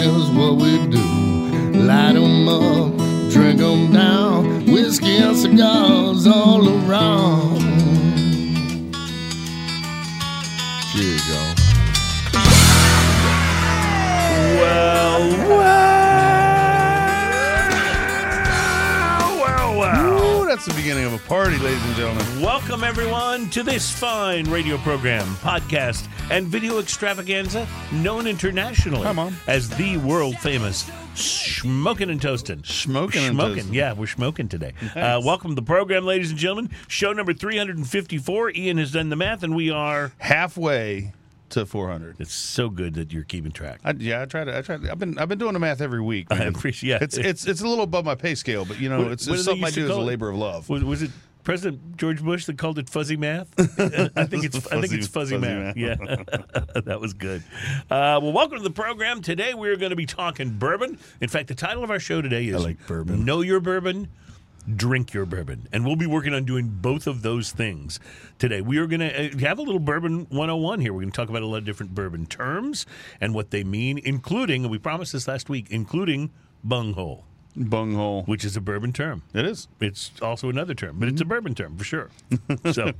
is what we do. Light 'em up, drink 'em down, whiskey and cigars all around. That's the beginning of a party, ladies and gentlemen. Welcome, everyone, to this fine radio program, podcast, and video extravaganza known internationally Come on. as the world famous Smoking and Toasting. Smoking and Smoking. Toastin'. Yeah, we're smoking today. Uh, welcome to the program, ladies and gentlemen. Show number 354. Ian has done the math, and we are. Halfway to 400. It's so good that you're keeping track. I, yeah, I try to. I try. To, I've been. I've been doing the math every week. I man. appreciate It's it's it's a little above my pay scale, but you know, What- it's, what it's something I do as a labor of love. Was, was it President George Bush that called it fuzzy math? I think it's I think Fuzzy- it's fuzzy, fuzzy math. math. Yeah, that was good. Uh, well, welcome to the program. Today we're going to be talking bourbon. In fact, the title of our show today is I like bourbon. Know your bourbon. Drink your bourbon. And we'll be working on doing both of those things today. We are going to uh, have a little bourbon 101 here. We're going to talk about a lot of different bourbon terms and what they mean, including, and we promised this last week, including bunghole, Bunghole. which is a bourbon term. It is. It's also another term, but it's a Mm-hmm. bourbon term for sure. So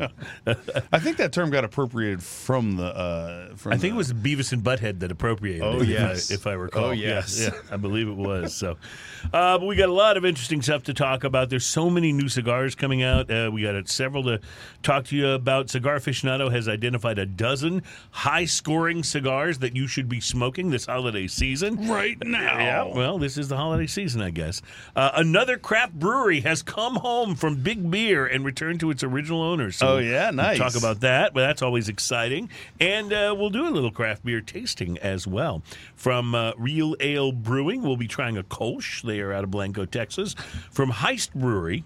I think that term got appropriated from the. Uh, from I think it was Beavis and Butthead that appropriated Oh, it, yes. if, I, if I recall. Oh, yes. Yeah, yeah, I believe it was. So, uh, but we got a lot of interesting stuff to talk about. There's so many new cigars coming out. Uh, we got uh, several to talk to you about. Cigar Aficionado has identified a dozen high-scoring cigars that you should be smoking this holiday season. right now. Yeah, well, this is the holiday season, I guess. Uh, another craft brewery has come home from Big Beer and returned to its original owners. So Oh, yeah, we'll nice. Talk about that, Well, that's always exciting. And uh, we'll do a little craft beer tasting as well. From uh, Real Ale Brewing, we'll be trying a Kolsch. They are out of Blanco, Texas. From Heist Brewery,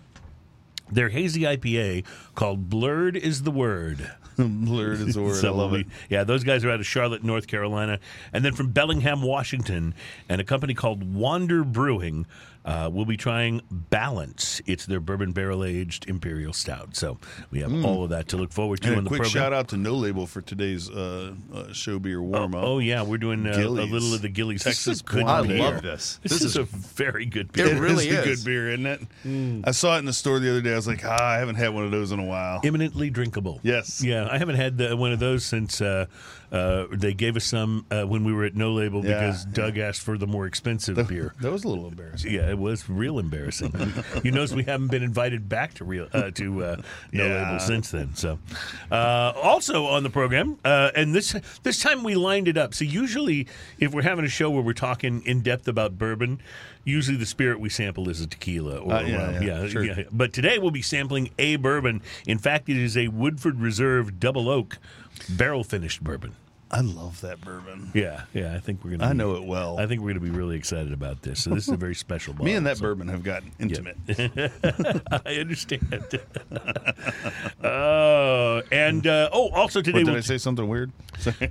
their hazy IPA called Blurred is the Word. Blurred is the word. I love we- it. Yeah, those guys are out of Charlotte, North Carolina. And then from Bellingham, Washington, and a company called Wander Brewing. Uh, we'll be trying Balance. It's their bourbon barrel aged imperial stout. So we have all of that to look forward to Mm. And on a the quick program. shout out to No Label for today's uh, uh, show beer warm up. Oh yeah, we're doing uh, a little of the Gillies. Texas good Blonde beer. Love this. This, This is, is- a very good beer. It really is a is. good beer, isn't it? I saw it in the store the other day. I was like, ah, I haven't had one of those in a while. Imminently drinkable. Yes. Yeah, I haven't had the, one of those since uh, uh, they gave us some uh, when we were at No Label Yeah. because Doug asked for the more expensive beer. That was a little embarrassing. Yeah, it was real embarrassing. you notice we haven't been invited back to real uh, to uh, no Yeah. label since then. So, uh, also on the program, uh, and this this time we lined it up. So usually, if we're having a show where we're talking in depth about bourbon, usually the spirit we sample is a tequila or Uh, a yeah, rum. yeah, sure. yeah. But today we'll be sampling a bourbon. In fact, it is a Woodford Reserve Double Oak barrel finished bourbon. I love that bourbon. Yeah, yeah. I think we're gonna. I be- know it well. I think we're going to be really excited about this. So this is a very special. Me and that so- bourbon have gotten intimate. I understand. Oh, and uh, oh, also today What, did we'll, I say something weird?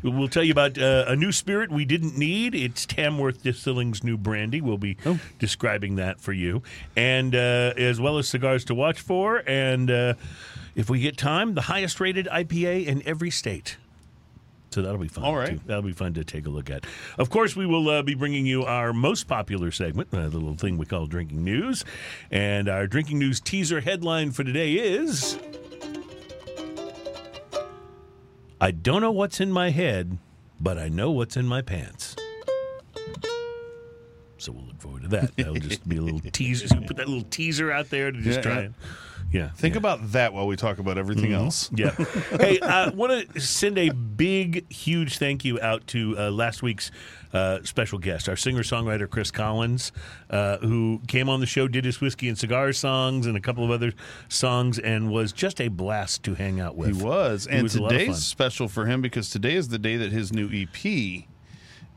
We'll tell you about uh, a new spirit we didn't need. It's Tamworth Distilling's new brandy. We'll be Oh. describing that for you, and uh, as well as cigars to watch for, and uh, if we get time, the highest rated IPA in every state. So that'll be fun. All right. too. That'll be fun to take a look at. Of course, we will uh, be bringing you our most popular segment, the little thing we call Drinking News. And our Drinking News teaser headline for today is I don't know what's in my head, but I know what's in my pants. So we'll look forward to that. That'll just be a little teaser. So put that little teaser out there to just Yeah, try yeah. and. Yeah. Think yeah. about that while we talk about everything else. Yeah. hey, I want to send a big, huge thank you out to uh, last week's uh, special guest, our singer songwriter Kris Collins, uh, who came on the show, did his whiskey and cigar songs and a couple of other songs, and was just a blast to hang out with. He was. And was today's special for him because today is the day that his new EP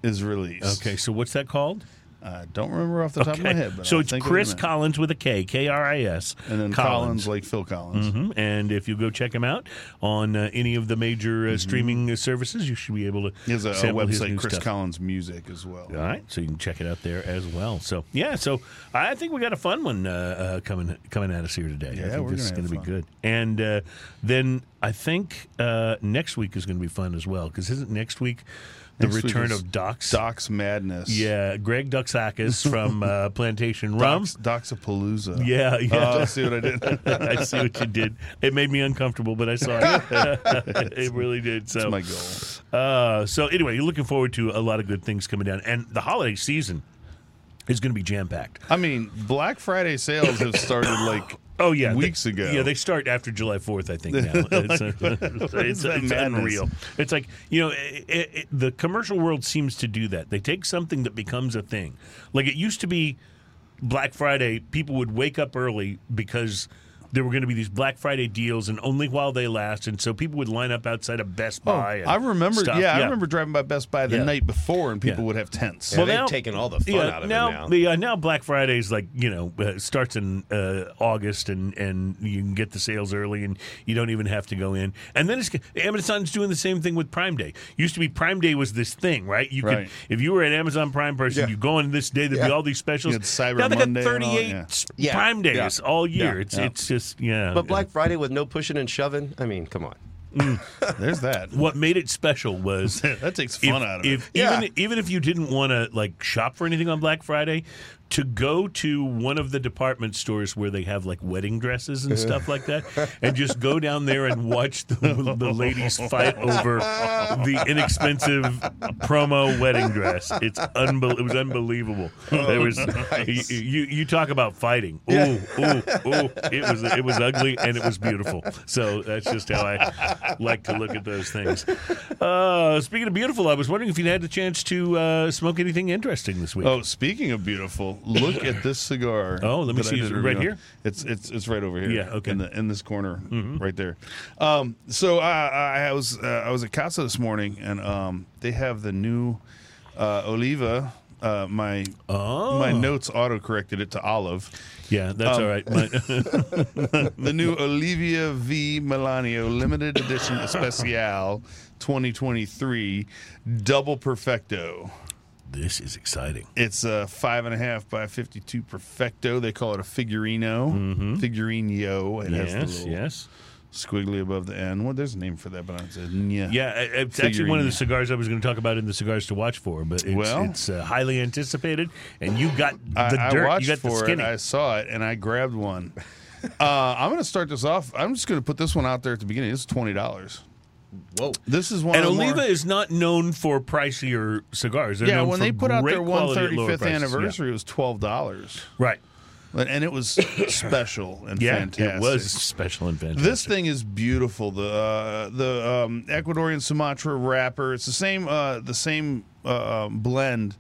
is released. Okay, so what's that called? I don't remember off the top of my head, but so I'll it's think Kris in a minute. Collins with a K, K R I S. and then Collins. like Phil Collins. Mhm. And if you go check him out on uh, any of the major uh, streaming uh, services, you should be able to. Mm-hmm. He has a, a website, Kris stuff. Collins Music, as well. All right, so you can check it out there as well. So yeah, so I think we got a fun one uh, uh, coming coming at us here today. I Yeah, think we're this is gonna have be good. And uh, then I think uh, next week is going to be fun as well because isn't next week the Next return of Docs. Doc's Madness. Yeah, Greg Duxakis from uh, Plantation Rum. Docs, Doxapalooza. Yeah, yeah. Oh, see what I did? I see what you did. It made me uncomfortable, but I saw it. it really did. So, That's my goal. uh, so anyway, you're looking forward to a lot of good things coming down, and the holiday season is going to be jam packed. I mean, Black Friday sales have started like Oh yeah, weeks they, ago. Yeah, they start after July Fourth, I think. Now oh, it's, uh, it's, it's madness? unreal. It's like you know, it, it, the commercial world seems to do that. They take something that becomes a thing. Like it used to be Black Friday, people would wake up early because there were going to be these Black Friday deals, and only while they last. And so people would line up outside of Best Oh, Buy. and I remember. stuff. Yeah, I remember driving by Best Buy the Yeah. night before, and people Yeah. would have tents. Yeah, Well, they've now- taken all the fun yeah, out of now, it now. The, uh, now Black Friday's like you know uh, starts in uh, August and and you can get the sales early and you don't even have to go in. And then it's Amazon's doing the same thing with Prime Day. Used to be Prime Day was this thing, right? You Right. could if you were an Amazon Prime person, Yeah. you go on this day there'd be all these specials. You had Cyber now they got Monday 38 yeah. Yeah. Prime days Yeah. all year. Yeah. It's Yeah. it's just yeah. but Black Friday with no pushing and shoving. I mean, come on. Mm. There's that. what made it special was that takes fun if, out of if, it. Yeah. Even even if you didn't want to like shop for anything on Black Friday, to go to one of the department stores where they have like wedding dresses and stuff like that, and just go down there and watch the, the ladies fight over the inexpensive promo wedding dress. It's unbel- It was unbelievable. There was nice. you, you you talk about fighting. Ooh ooh ooh! It was it was ugly and it was beautiful. So that's just how I like to look at those things. Uh, speaking of beautiful, I was wondering if you'd had the chance to uh, smoke anything interesting this week. Oh, speaking of beautiful, look at this cigar. Oh, let me see. Is it right on. here? It's it's it's right over here. Yeah, okay. Mm-hmm. In the in this corner, right there. Um, so I, I was uh, I was at Casa this morning, and um, they have the new uh, Oliva. Uh, my Oh. my notes auto corrected it to olive. yeah, that's um, all right. My- the new Oliva V Melanio limited edition especial 2023 double perfecto. This is exciting. It's a five and a half by 52 perfecto. They call it a figurino, figurino. It has Mm-hmm. Yes, the yes. squiggly above the end. Well, there's a name for that, but it's a yeah. Yeah, it- it's actually one of the cigars I was going to talk about in the cigars to watch for, but it's, Well- it's uh, highly anticipated, and you got the I, I dirt, watched you got the skinny. it. I saw it and I grabbed one. Uh, I'm going to start this off. I'm just going to put this one out there at the beginning. It's twenty dollars. Whoa. This is one and of the Oliva more, is not known for pricier cigars. They're yeah. When they put out their quality at lower 135th prices. Yeah. anniversary, it was twelve dollars, right? and it was special and Yeah, fantastic. it was special and fantastic. This thing is beautiful. The uh, the um, Ecuadorian Sumatra wrapper. It's the same uh, the same uh, um, blend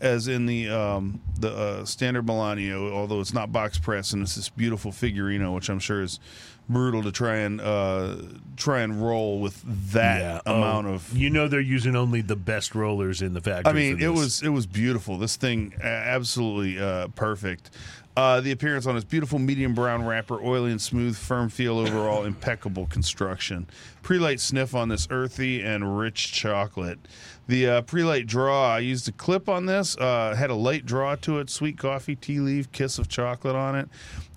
as in the um, the uh, standard Melanio, although it's not box press, and it's this beautiful figurino, which I'm sure is brutal to try and uh, try and roll with that yeah, oh, amount of. You know, they're using only the best rollers in the factory. I mean, it was it was beautiful. This thing absolutely uh, perfect. Uh, the appearance on its beautiful medium brown wrapper, oily and smooth, firm feel overall, impeccable construction. Pre-light sniff on this earthy and rich chocolate. The uh, pre-light draw, I used a clip on this. Uh, had a light draw to it, sweet coffee, tea leaf, kiss of chocolate on it.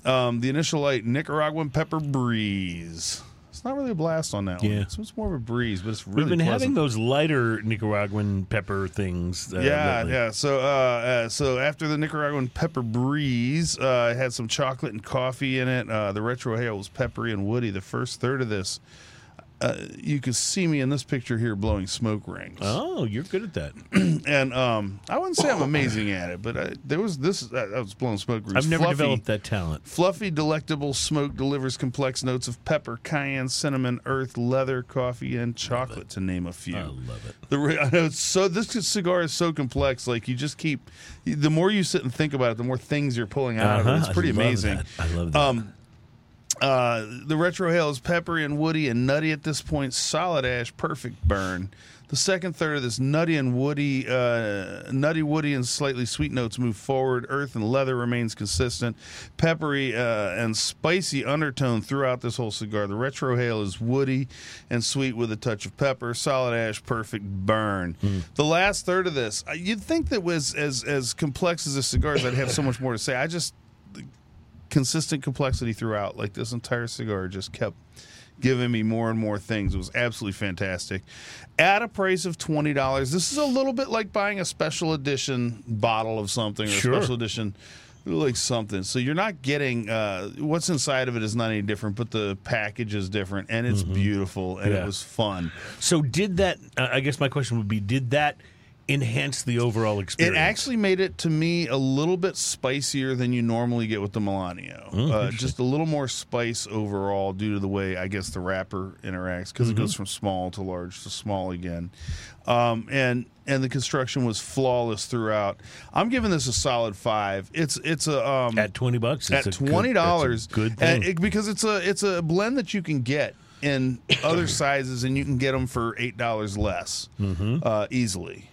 Um, the initial light, Nicaraguan pepper breeze. Not really a blast on that one. Yeah. It's, it's more of a breeze, but it's really We've been pleasant. having those lighter Nicaraguan pepper things. Uh, yeah, lately. yeah. So, uh, uh, so after the Nicaraguan pepper breeze, uh, it had some chocolate and coffee in it. Uh, the retrohale was peppery and woody. The first third of this, uh, you can see me in this picture here blowing smoke rings. Oh, you're good at that. And um, I wouldn't say I'm amazing at it, but I, there was this. I, I was blowing smoke rings. I've never Fluffy- developed that talent. Fluffy, delectable smoke delivers complex notes of pepper, cayenne, cinnamon, earth, leather, coffee, and chocolate, to name a few. I love it. The re- I know it's so this cigar is so complex. Like you just keep, the more you sit and think about it, the more things you're pulling out of it. Uh-huh. It's pretty I amazing. that. I love that. Um, uh, the retrohale is peppery and woody and nutty at this point. Solid ash, perfect burn. The second third of this nutty and woody, uh, nutty, woody, and slightly sweet notes move forward. Earth and leather remains consistent. Peppery uh, and spicy undertone throughout this whole cigar. The retrohale is woody and sweet with a touch of pepper. Solid ash, perfect burn. The last third of this, uh, you'd think that was as as complex as a cigar, is I'd have so much more to say. I just consistent complexity throughout. Like this entire cigar just kept giving me more and more things. It was absolutely fantastic. At a price of twenty dollars, this is a little bit like buying a special edition bottle of something or Sure. a special edition like something. So you're not getting uh, what's inside of it is not any different, but the package is different and it's beautiful and Mm-hmm. Yeah. it was fun. So did that? Uh, I guess my question would be: Did that enhance the overall experience? It actually made it to me a little bit spicier than you normally get with the Melanio. uh, just a little more spice overall due to the way I guess the wrapper interacts because it goes from small to large to small again. Um, and and the construction was flawless throughout. I'm giving this a solid five. It's it's a um, at twenty bucks. it's at good- twenty dollars. a good thing. because it's a it's a blend that you can get in other sizes, and you can get them for eight dollars less Mm-hmm. uh, easily.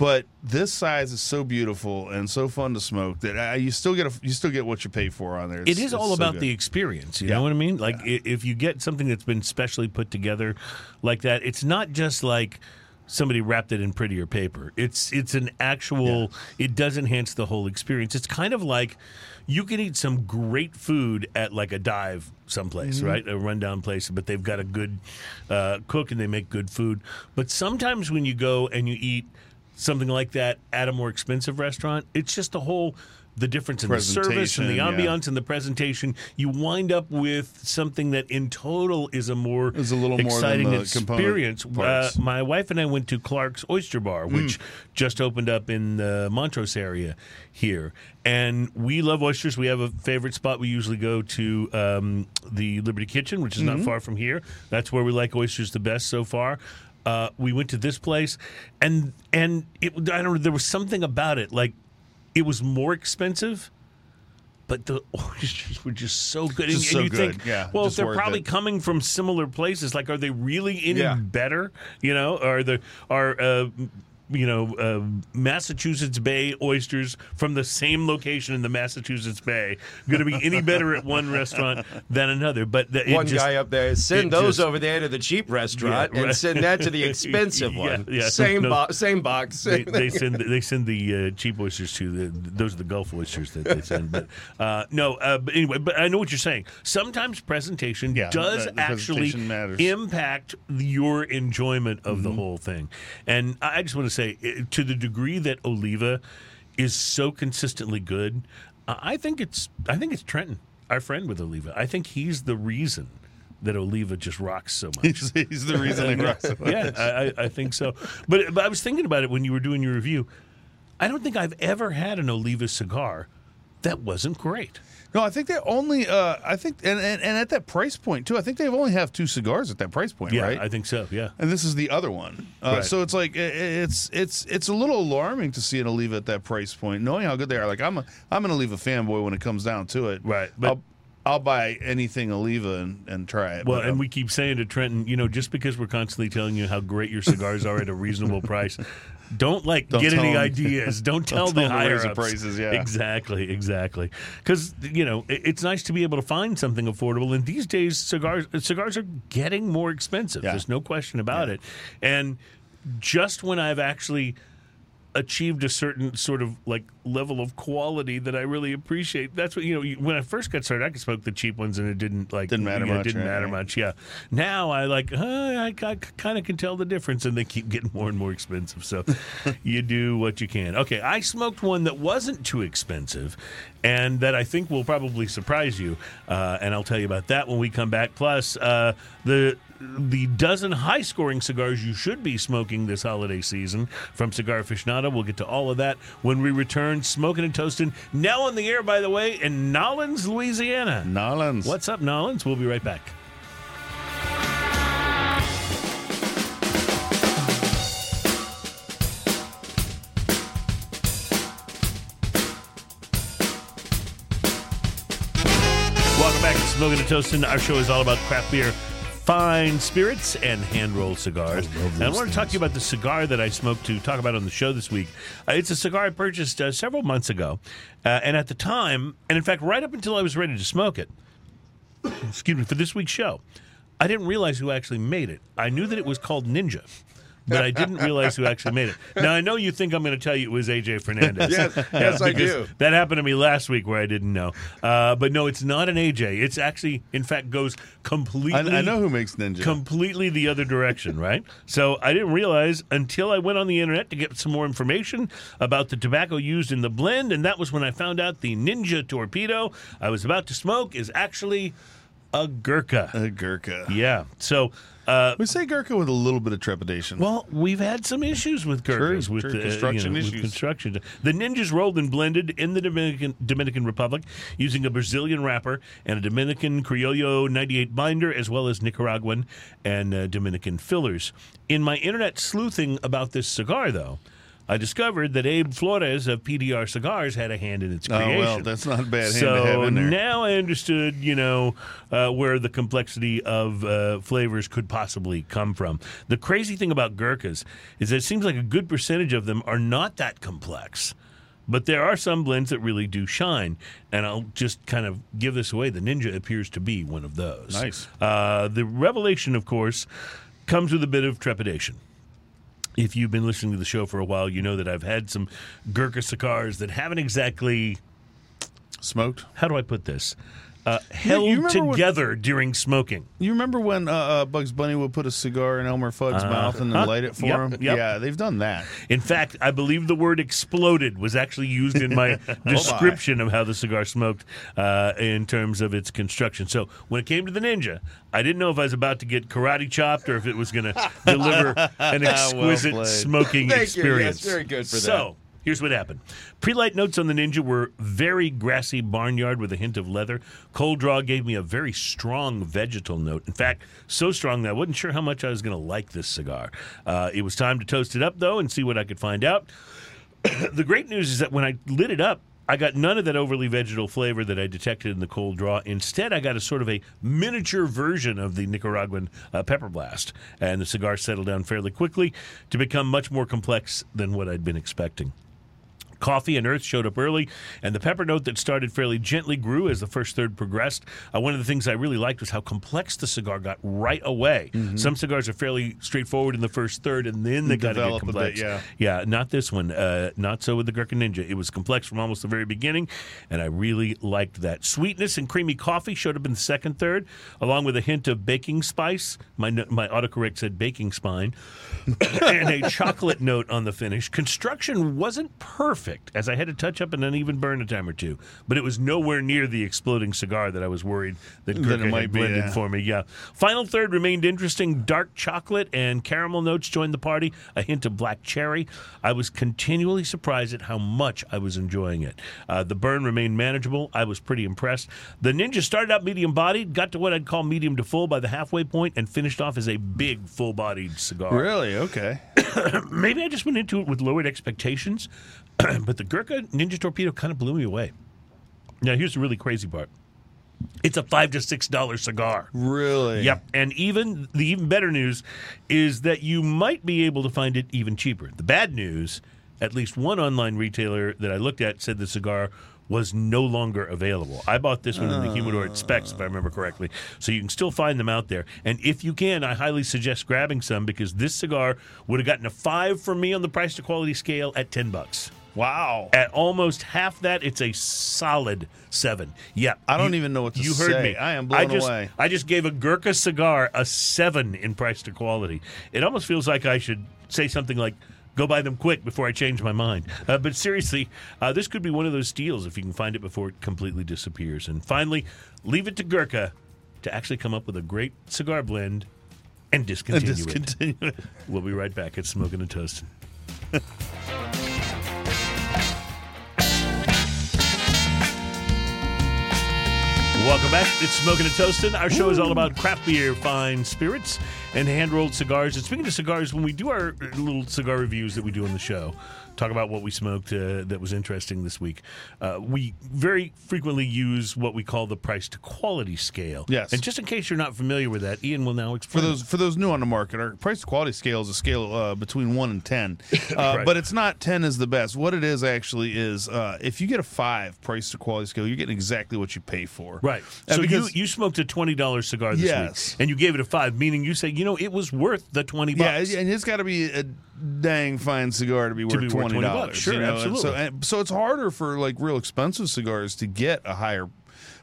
But this size is so beautiful and so fun to smoke that you still get a, you still get what you pay for on there. It's- it's all so about good. the experience. You Yeah. know what I mean? Like i if you get something that's been specially put together like that, it's not just like somebody wrapped it in prettier paper. It's it's an actual. It does enhance the whole experience. It's kind of like you can eat some great food at like a dive someplace, Mm-hmm. right? A rundown place, but they've got a good uh, cook and they make good food. But sometimes when you go and you eat something like that at a more expensive restaurant, it's just the whole the difference in the service and the Presentation, yeah. ambiance and the presentation, you wind up with something that in total is a more Is a little more exciting the experience. Uh, my wife and I went to Clark's Oyster Bar, Mm. which just opened up in the Montrose area here. And we love oysters. We have a favorite spot. We usually go to um, the Liberty Kitchen, which is Mm-hmm. not far from here. That's where we like oysters the best so far. Uh, we went to this place, and and it, I don't know. There was something about it, like it was more expensive, but the oysters were just so good. Just and, and so you good. think, Yeah, well, if they're probably it. coming from similar places, like are they really any Yeah. better? You know, are the are uh, you know uh, Massachusetts Bay oysters from the same location in the Massachusetts Bay going to be any better at one restaurant than another? But the, One just- guy up there, send those just- over there to the cheap restaurant Yeah, right. and send that to the expensive Yeah, one. yeah. Same, No. bo- same box. they, they send they send the uh, cheap oysters to the those are the Gulf oysters that they send. But uh, no, uh, but anyway, but I know what you're saying. Sometimes presentation Yeah, does the- the actually presentation impact your enjoyment of Mm-hmm. the whole thing. And I just want to say, eh, to the degree that Oliva is so consistently good, uh, I think it's I think it's Trenton, our friend with Oliva. I think he's the reason that Oliva just rocks so much. He's, the reason they rock so much. yeah, I, I- I think so. But, but I was thinking about it when you were doing your review. I don't think I've ever had an Oliva cigar that wasn't great. No, I think they only. Uh, I think, and, and and at that price point too. I think they only have two cigars at that price point, Yeah, right? I think so. Yeah. and this is the other one. Uh, Right. So it's like it's it's it's a little alarming to see an Oliva at that price point, knowing how good they are. Like I'm a I'm an Oliva fanboy when it comes down to it. Right, but- I'll, I'll buy anything Oliva and, and try it. Well, and um, we keep saying to Trenton, you know, just because we're constantly telling you how great your cigars are at a reasonable price, don't like Don't get any any 'em- ideas. Don't tell tell the higher the prices, yeah. exactly, exactly. Because you know it- it's nice to be able to find something affordable. And these days, cigars cigars are getting more expensive. Yeah. There's no question about Yeah. it. And just when I've actually achieved a certain sort of like level of quality that I really appreciate. That's what you know. you- When I first got started, I could smoke the cheap ones, and it didn't like Didn't matter yeah, much, didn't right, matter much. Yeah. Now I like. Uh, I, I kind of can tell the difference, and they keep getting more and more expensive. So you do what you can. Okay, I smoked one that wasn't too expensive, and that I think will probably surprise you. Uh, and I'll tell you about that when we come back. Plus uh, the the dozen high scoring cigars you should be smoking this holiday season from Cigar Aficionado. We'll get to all of that when we return. Smoking and toasting now on the air, by the way, in Nolens, Louisiana. Nolans. What's up, Nolens? We'll be right back. Welcome back to Smoking and Toasting. Our show is all about craft beer, fine spirits, and hand rolled cigars. And I want to talk to you about the cigar that I smoked to talk about on the show this week. Uh, it's a cigar I purchased uh, several months ago. Uh, and at the time, and in fact, right up until I was ready to smoke it, excuse me, for this week's show, I didn't realize who actually made it. I knew that it was called Ninja, but I didn't realize who actually made it. Now I know you think I'm going to tell you it was AJ Fernandez. Yes, yes, I do. That happened to me last week where I didn't know. Uh, but no, it's not an AJ. It's actually, in fact, goes completely. I, I know who makes Ninja. completely the other direction, right? So I didn't realize until I went on the internet to get some more information about the tobacco used in the blend, and that was when I found out the Ninja Torpedo I was about to smoke is actually a Gurkha. a Gurkha. Yeah. So. Uh, We say Gurkha with a little bit of trepidation. well, we've had some issues with Gurkhas, with true. uh, you Construction know, with construction. The Ninjas rolled and blended in the Dominican Dominican Republic using a Brazilian wrapper and a Dominican Criollo 98 binder, as well as Nicaraguan and uh, Dominican fillers. In my internet sleuthing about this cigar, though. I discovered that Abe Flores of PDR Cigars had a hand in its creation. oh well, that's not a bad hand so to have in there. now I understood, you know, uh, where the complexity of uh, flavors could possibly come from. The crazy thing about Gurkhas is that it seems like a good percentage of them are not that complex. But there are some blends that really do shine, and I'll just kind of give this away. The Ninja appears to be one of those. Nice. Uh, the revelation, of course, comes with a bit of trepidation. If you've been listening to the show for a while, you know that I've had some Gurkha cigars that haven't exactly Smoked. how do I put this? Uh, held remember when- together during smoking. You remember when uh, uh, Bugs Bunny would put a cigar in Elmer Fudd's mouth and then huh. light it for Yep, him? yep. Yeah, they've done that. In fact, I believe the word "exploded" was actually used in my description of how the cigar smoked uh, in terms of its construction. So when it came to the Ninja, I didn't know if I was about to get karate chopped or if it was going to deliver an exquisite played. smoking Thank you. experience. Yes, very good for that. So. Here's what happened. Pre-light notes on the Ninja were very grassy barnyard with a hint of leather. Cold draw gave me a very strong vegetal note. In fact, so strong that I wasn't sure how much I was going to like this cigar. Uh, it was time to toast it up though and see what I could find out. the great news is that when I lit it up, I got none of that overly vegetal flavor that I detected in the cold draw. Instead, I got a sort of a miniature version of the Nicaraguan uh, pepper blast, and the cigar settled down fairly quickly to become much more complex than what I'd been expecting. Coffee and earth showed up early, and the pepper note that started fairly gently grew as the first third progressed. Uh, one of the things I really liked was how complex the cigar got right away. Some cigars are fairly straightforward in the first third, and then they got to get a bit, complex. yeah. Yeah, not this one. Uh, not so with the Gurkha Ninja. It was complex from almost the very beginning, and I really liked that. Sweetness and creamy coffee showed up in the second third, along with a hint of baking spice. My my autocorrect said baking spine, and a chocolate note on the finish. Construction wasn't perfect, as I had to touch up an uneven burn a time or two, but it was nowhere near the exploding cigar that I was worried that Gurkha might had be, yeah. for me. Yeah. Final third remained interesting. Dark chocolate and caramel notes joined the party. A hint of black cherry. I was continually surprised at how much I was enjoying it. Uh, the burn remained manageable. I was pretty impressed. The Ninja started out medium bodied, got to what I'd call medium to full by the halfway point, and finished off as a big full bodied cigar. Really? Okay. Maybe I just went into it with lowered expectations, but the Gurkha Ninja Torpedo kind of blew me away. Now, here's the really crazy part. It's a five to six dollar cigar. Really? Yep, and even the even better news is that you might be able to find it even cheaper. The bad news, at least one online retailer that I looked at said the cigar was no longer available. I bought this one in the oh. humidor at Specs, if I remember correctly. So you can still find them out there. And if you can, I highly suggest grabbing some because this cigar would have gotten a five from me on the price to quality scale at ten bucks. Wow. At almost half that, it's a solid seven. Yeah, I don't you- even know what to say. you heard me. I am blown just, away. I just gave a Gurkha cigar a seven in price to quality. It almost feels like I should say something like. Go buy them quick before I change my mind. Uh, but seriously, uh, this could be one of those steals if you can find it before it completely disappears. And finally, leave it to Gurkha to actually come up with a great cigar blend and discontinue, it. Discontinue it. We'll be right back at Smoking and Toasting. Welcome back. It's Smoking and Toasting. Our show is all about craft beer, fine spirits, and hand rolled cigars. And speaking of cigars, when we do our little cigar reviews that we do on the show, talk about what we smoked uh, that was interesting this week. Uh, we very frequently use what we call the price to quality scale. Yes. And just in case you're not familiar with that, Ian will now explain. For those for those new on the market, our price to quality scale is a scale uh, between one and ten, uh, Right. but it's not ten is the best. What it is actually is uh, if you get a five price to quality scale, you're getting exactly what you pay for. Right. And So you, because- you smoked a twenty dollars cigar this Yes. week, and you gave it a five, meaning you say, you know, it was worth the twenty Yeah, and it's got to be a dang fine cigar to be worth be worth twenty dollars. bucks. Sure, you know? absolutely. So, and, so it's harder for like real expensive cigars to get a higher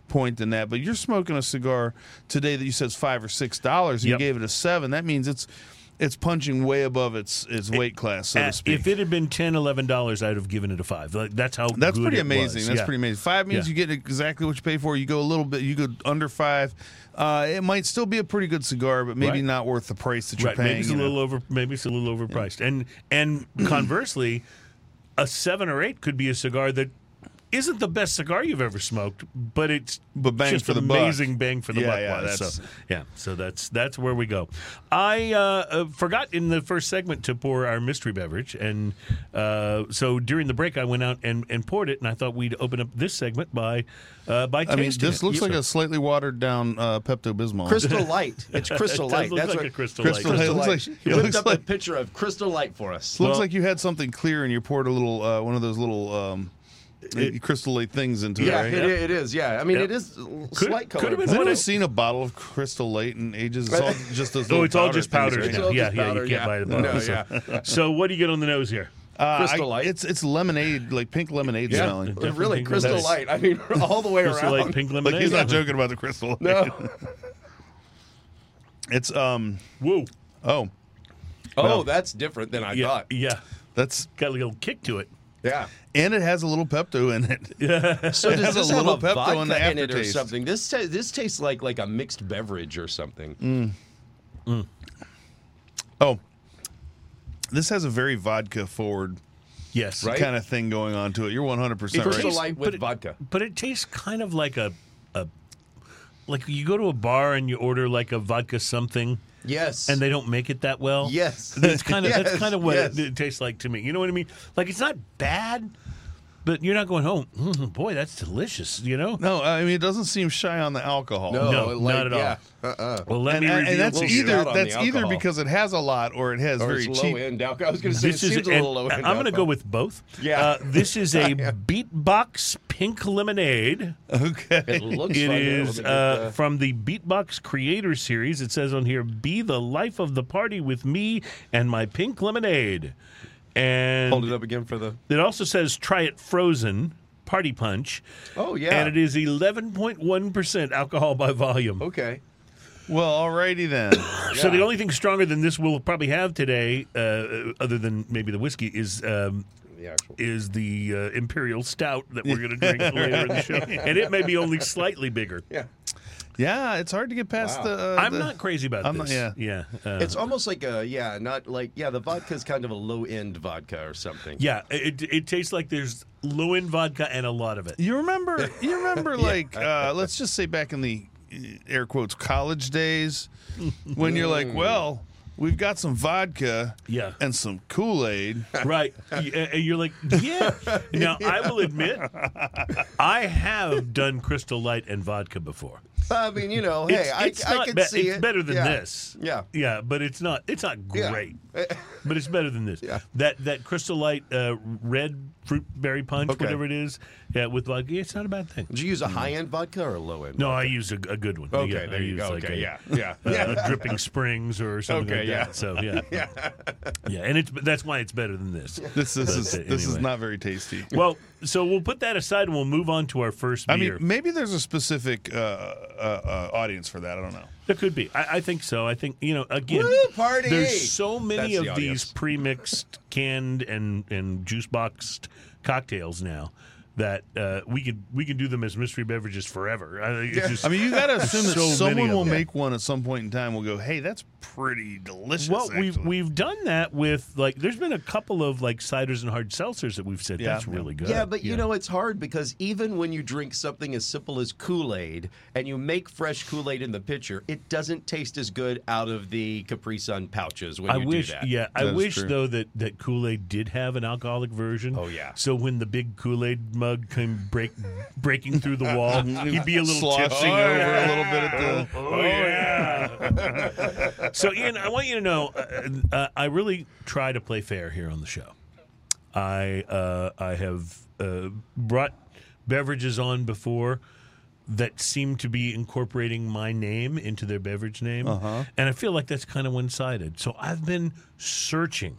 point than that. But you're smoking a cigar today that you said is five or six dollars, and Yep. you gave it a seven. That means it's it's punching way above its its weight class, so Uh, to speak. if it had been 10 dollars, I'd have given it a five. Like, that's how That's good pretty it amazing. That's Yeah. pretty amazing. Five means Yeah. you get exactly what you pay for. You go a little bit, you go under five. Uh, it might still be a pretty good cigar, but maybe Right. not worth the price that you're Right, paying. maybe it's a know. little over. Maybe it's a little overpriced. And and conversely, a seven or eight could be a cigar that isn't the best cigar you've ever smoked, but it's But bang just for the buck. amazing bang for the Yeah, buck. yeah, wise. that's- so yeah, so that's that's where we go. I uh, uh, forgot in the first segment to pour our mystery beverage, and uh, so during the break I went out and, and poured it, and I thought we'd open up this segment by uh, by I mean, this it. looks So- like a slightly watered down uh, Pepto Bismol. Crystal Light. It's Crystal It Light. That's like what a Crystal Crystal Light. Light. Crystal It looks like- He it whipped up like- a picture of Crystal Light for us. Looks Well- like you had something clear and you poured a little uh, one of those little um, crystal light things into yeah, it. it, Right? it is. Yeah, I mean, Yep. it is Could- slight color. could have been Has What anyone seen a bottle of Crystal Light in ages? It's all just those. Oh, it's all just things, powders right? It's all Yeah, just yeah, powder, you can't yeah. buy the No, so. yeah. so what do you get on the nose here? Uh, Crystal I- Light? It's it's lemonade, like pink lemonade yeah, smelling. Really Crystal that's- Light. I mean, all the way Crystal around. Light pink Like lemonade. he's not joking about the Crystal Light. No. It's um Whoa. oh Oh, Well- that's different than I Yeah, thought. yeah. that's Got a little kick to it. Yeah. And it has a little Pepto in it. Yeah. So does has a this have little a Pepto vodka in the in it or something? This ta- this tastes like like a mixed beverage or something. Mm. Mm. Oh, this has a very vodka forward Yes. Right? kind of thing going on to it. You're 100 percent Crystal right. Light But with it- vodka. But it tastes kind of like a, a like you go to a bar and you order like a vodka something Yes. and they don't make it that well. Yes. That's kind of that's kind of what yes. it, it tastes like to me. You know what I mean? Like it's not bad, but you're not going home. "Mm, boy, that's delicious. You know? No, I mean it doesn't seem shy on the alcohol. no, No, like, not at all. yeah. Uh-uh. Well, let And, me and, and that's We'll to you. either shout on the that's either because it has a lot or it has Or very it's cheap. low end alcohol. I was going to say This it is seems a and little low end. I'm going to go with both. Yeah. Uh, this is a Beatbox Pink Lemonade. Okay. It looks It like it. is Let uh, from the Beatbox Creator Series. It says on here, "Be the life of the party with me and my pink lemonade." And hold it up again for the. it also says, "Try it frozen." Party Punch. Oh yeah. And it is 11.1% alcohol by volume. okay. Well, alrighty then. So Yeah. the only thing stronger than this we'll probably have today, uh, other than maybe the whiskey, is um, The actual. is the uh, Imperial Stout that we're going to drink later in the show, and it may be only slightly bigger. Yeah. Yeah, it's hard to get past Wow. the. Uh, I'm the- not crazy about I'm not- this. yeah. yeah, uh, It's almost like a yeah, not like yeah. The vodka's kind of a low end vodka or something. yeah. It, it tastes like there's low end vodka and a lot of it. You remember? You remember? Like, uh, let's just say back in the uh, air quotes college days, when you're like, well, we've got some vodka, Yeah. and some Kool Aid. Right. Y- And you're like, yeah. Now, I will admit, I have done Crystal Light and vodka before. I mean, you know, hey, It's, I, it's I not can ba- see it's it. better than Yeah. this. Yeah. Yeah, but it's not it's not Yeah. great. But it's better than this. Yeah. That that Crystal Light uh, red fruit berry punch, Okay. whatever it is, yeah, with vodka, it's not a bad thing. Did you use a high end vodka or a low end? No, I use a, a good one. Okay, Yeah, I there you go. like Okay, a, yeah, yeah, uh, yeah. a dripping springs or something Okay, like yeah. that. So yeah, yeah, yeah, and it's that's why it's better than this. This, this But, is uh, this is not very tasty. Well, so we'll put that aside and we'll move on to our first I mean, maybe there's a specific uh, uh, uh, audience for that. I don't know. There could be. I, I think so. I think you know. Again, Woo, party! there's so many That's the of these audience. pre-mixed, canned, and and juice boxed cocktails now that uh, we can we can do them as mystery beverages forever. I, think it's just- I mean, you got to assume that so someone will them. make one at some point in time. We'll go, hey, that's pretty delicious. well, we've we've done that with like. There's been a couple of like ciders and hard seltzers that we've said Yeah. that's really good. Yeah, but you know it's hard because even when you drink something as simple as Kool Aid and you make fresh Kool Aid in the pitcher, it doesn't taste as good out of the Capri Sun pouches when I you wish, do that. yeah, I wish true. though that that Kool Aid did have an alcoholic version. Oh, yeah. So when the big Kool Aid mug came break breaking through the wall, he'd be a little sloshing tipsy. over a little bit at the. Oh yeah. so Ian, I want you to know, uh, uh, I really try to play fair here on the show. I uh, I have uh, brought beverages on before that seem to be incorporating my name into their beverage name, and I feel like that's kind of one sided. So I've been searching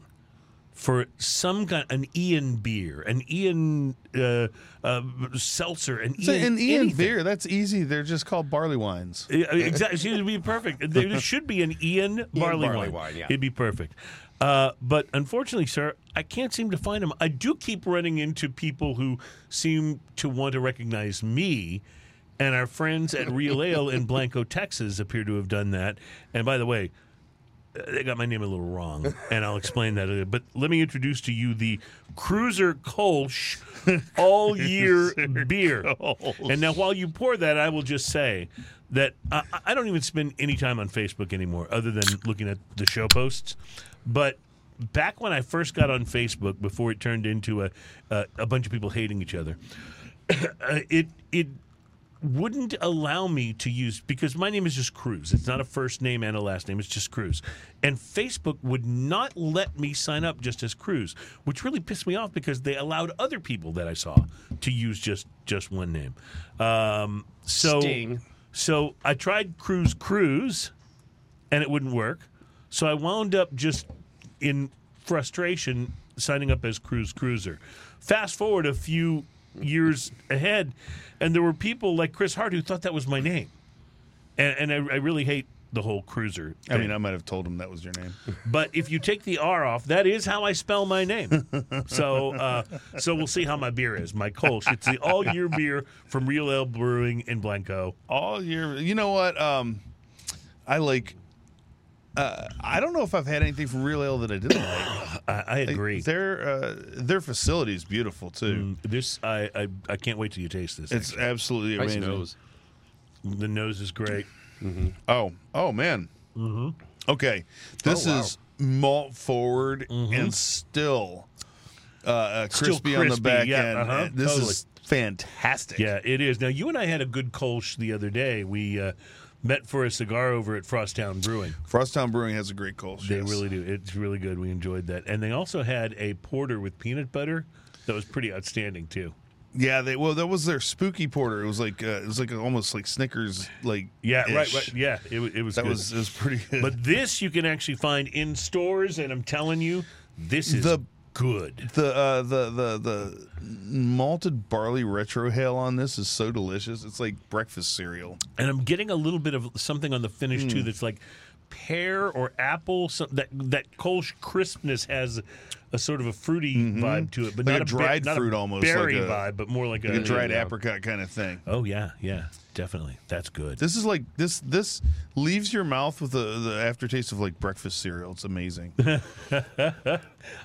for some kind an Ian beer, an Ian uh, uh, seltzer, an So, Ian and Ian anything. beer, that's easy. They're just called barley wines. Yeah, Exactly, it would be perfect. There should be an Ian barley, barley wine. wine, yeah. It'd be perfect. Uh, but unfortunately, sir, I can't seem to find them. I do keep running into people who seem to want to recognize me, and our friends at Real Ale in Blanco, Texas, appear to have done that. And by the way, uh, they got my name a little wrong, and I'll explain that. later. But let me introduce to you the Cruzer Kolsch All Year Beer. And now, while you pour that, I will just say that I, I don't even spend any time on Facebook anymore, other than looking at the show posts. But back when I first got on Facebook, before it turned into a a, a bunch of people hating each other, uh, it it wouldn't allow me to use because my name is just Cruz. It's not a first name and a last name. It's just Cruz. And Facebook would not let me sign up just as Cruz, which really pissed me off because they allowed other people that I saw to use just just one name. Um, so Sting. so I tried Cruz Cruz, and it wouldn't work. So I wound up just in frustration signing up as Cruz Cruzer. Fast forward a few years ahead, and there were people like Chris Hart who thought that was my name, and, and I, I really hate the whole Cruzer. I mean, I might have told him that was your name. But if you take the R off, that is how I spell my name. so, uh, so we'll see how my beer is. My Kolsch. It's the all year beer from Real Ale Brewing in Blanco. All year. You know what? Um, I like. Uh, I don't know if I've had anything from Real Ale that I didn't like. I, I agree. Their uh, their facility is beautiful too. Mm, This I, I I can't wait till you taste this. It's absolutely Nice amazing. nose. the nose is great. Oh, oh man. Mm-hmm. Okay, this Oh, wow. is malt forward and still uh, uh, Still crispy, on the back yeah, end. uh-huh, This totally. is fantastic. Yeah, it is. Now you and I had a good Kolsch the other day. We uh, met for a cigar over at Frosttown Brewing. Frosttown Brewing has a great Kolsch. They yes. really do. It's really good. We enjoyed that, and they also had a porter with peanut butter that was pretty outstanding too. Yeah, they well, that was their spooky porter. It was like uh, it was like almost like Snickers, like Yeah, right, right. Yeah, it, it was. That good. was it was pretty good. But this you can actually find in stores, and I'm telling you, this is The- good. the uh, the the the malted barley retrohale on this is so delicious. It's like breakfast cereal. And I'm getting a little bit of something on the finish Hmm. too that's like pear or apple. Some, that that Kolsch crispness has a sort of a fruity vibe to it, but Mm-hmm. Like not a dried not fruit almost, berry like a- vibe, but more like a, Like a dried yeah. apricot kind of thing. Oh yeah, yeah, definitely. That's good. This is like this this leaves your mouth with the the aftertaste of like breakfast cereal. It's amazing.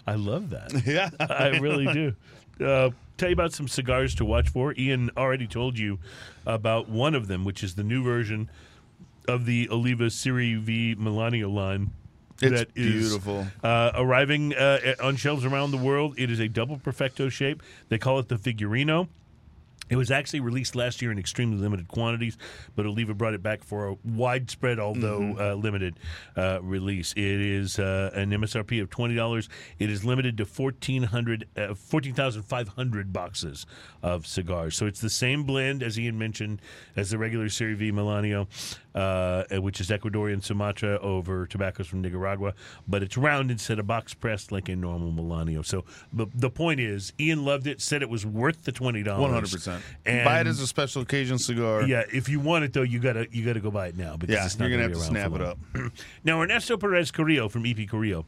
I love that. yeah. I really do. Uh, tell you about some cigars to watch for. Ian already told you about one of them, which is the new version of the Oliva Serie V Melanio line. It's that is, beautiful. uh, arriving uh, on shelves around the world. It is a double perfecto shape. They call it the Figurino. It was actually released last year in extremely limited quantities, but Oliva brought it back for a widespread, although Mm-hmm. uh, limited, uh, release. It is uh, an MSRP of twenty dollars. It is limited to 1,400, uh, 14,500 boxes of cigars. So it's the same blend as Ian mentioned as the regular Serie V Melanio, uh, which is Ecuadorian Sumatra over tobaccos from Nicaragua, but it's round instead of box pressed like a normal Melanio. So the the point is, Ian loved it, said it was worth the twenty dollars. One hundred percent. And Buy it as a special occasion cigar. yeah, if you want it though, you gotta you gotta go buy it now because Yeah, it's not you're gonna have be to snap it up. Now Ernesto Perez Carrillo from EP Carrillo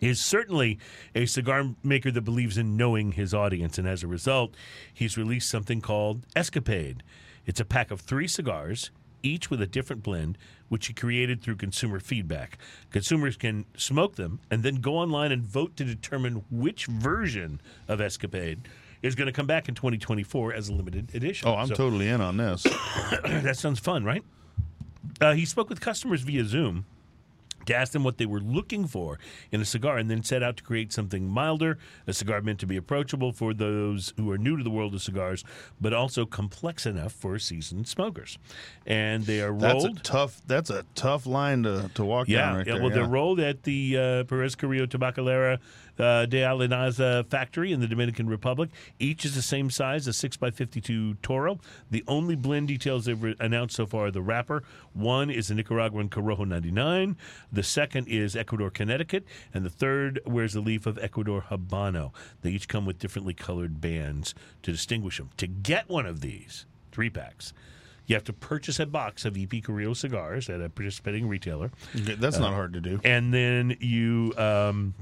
is certainly a cigar maker that believes in knowing his audience, and as a result, he's released something called Escapade. It's a pack of three cigars, each with a different blend, which he created through consumer feedback. Consumers can smoke them and then go online and vote to determine which version of Escapade is going to come back in 2024 as a limited edition. Oh, I'm So- totally in on this. that sounds fun, right? Uh, he spoke with customers via Zoom to ask them what they were looking for in a cigar and then set out to create something milder, a cigar meant to be approachable for those who are new to the world of cigars, but also complex enough for seasoned smokers. And they are That's a rolled. tough. That's a tough line to, to walk yeah, down right yeah, there. well, yeah. they're rolled at the uh, Perez Carrillo Tabacalera uh, de Alianza factory in the Dominican Republic. Each is the same size, a 6x52 Toro. The only blend details they've re- announced so far are the wrapper. One is a Nicaraguan Corojo 99, the second is Ecuador Connecticut, and the third wears the leaf of Ecuador Habano. They each come with differently colored bands to distinguish them. To get one of these three packs, you have to purchase a box of EP Carrillo cigars at a participating retailer That's not hard to do. and then you um,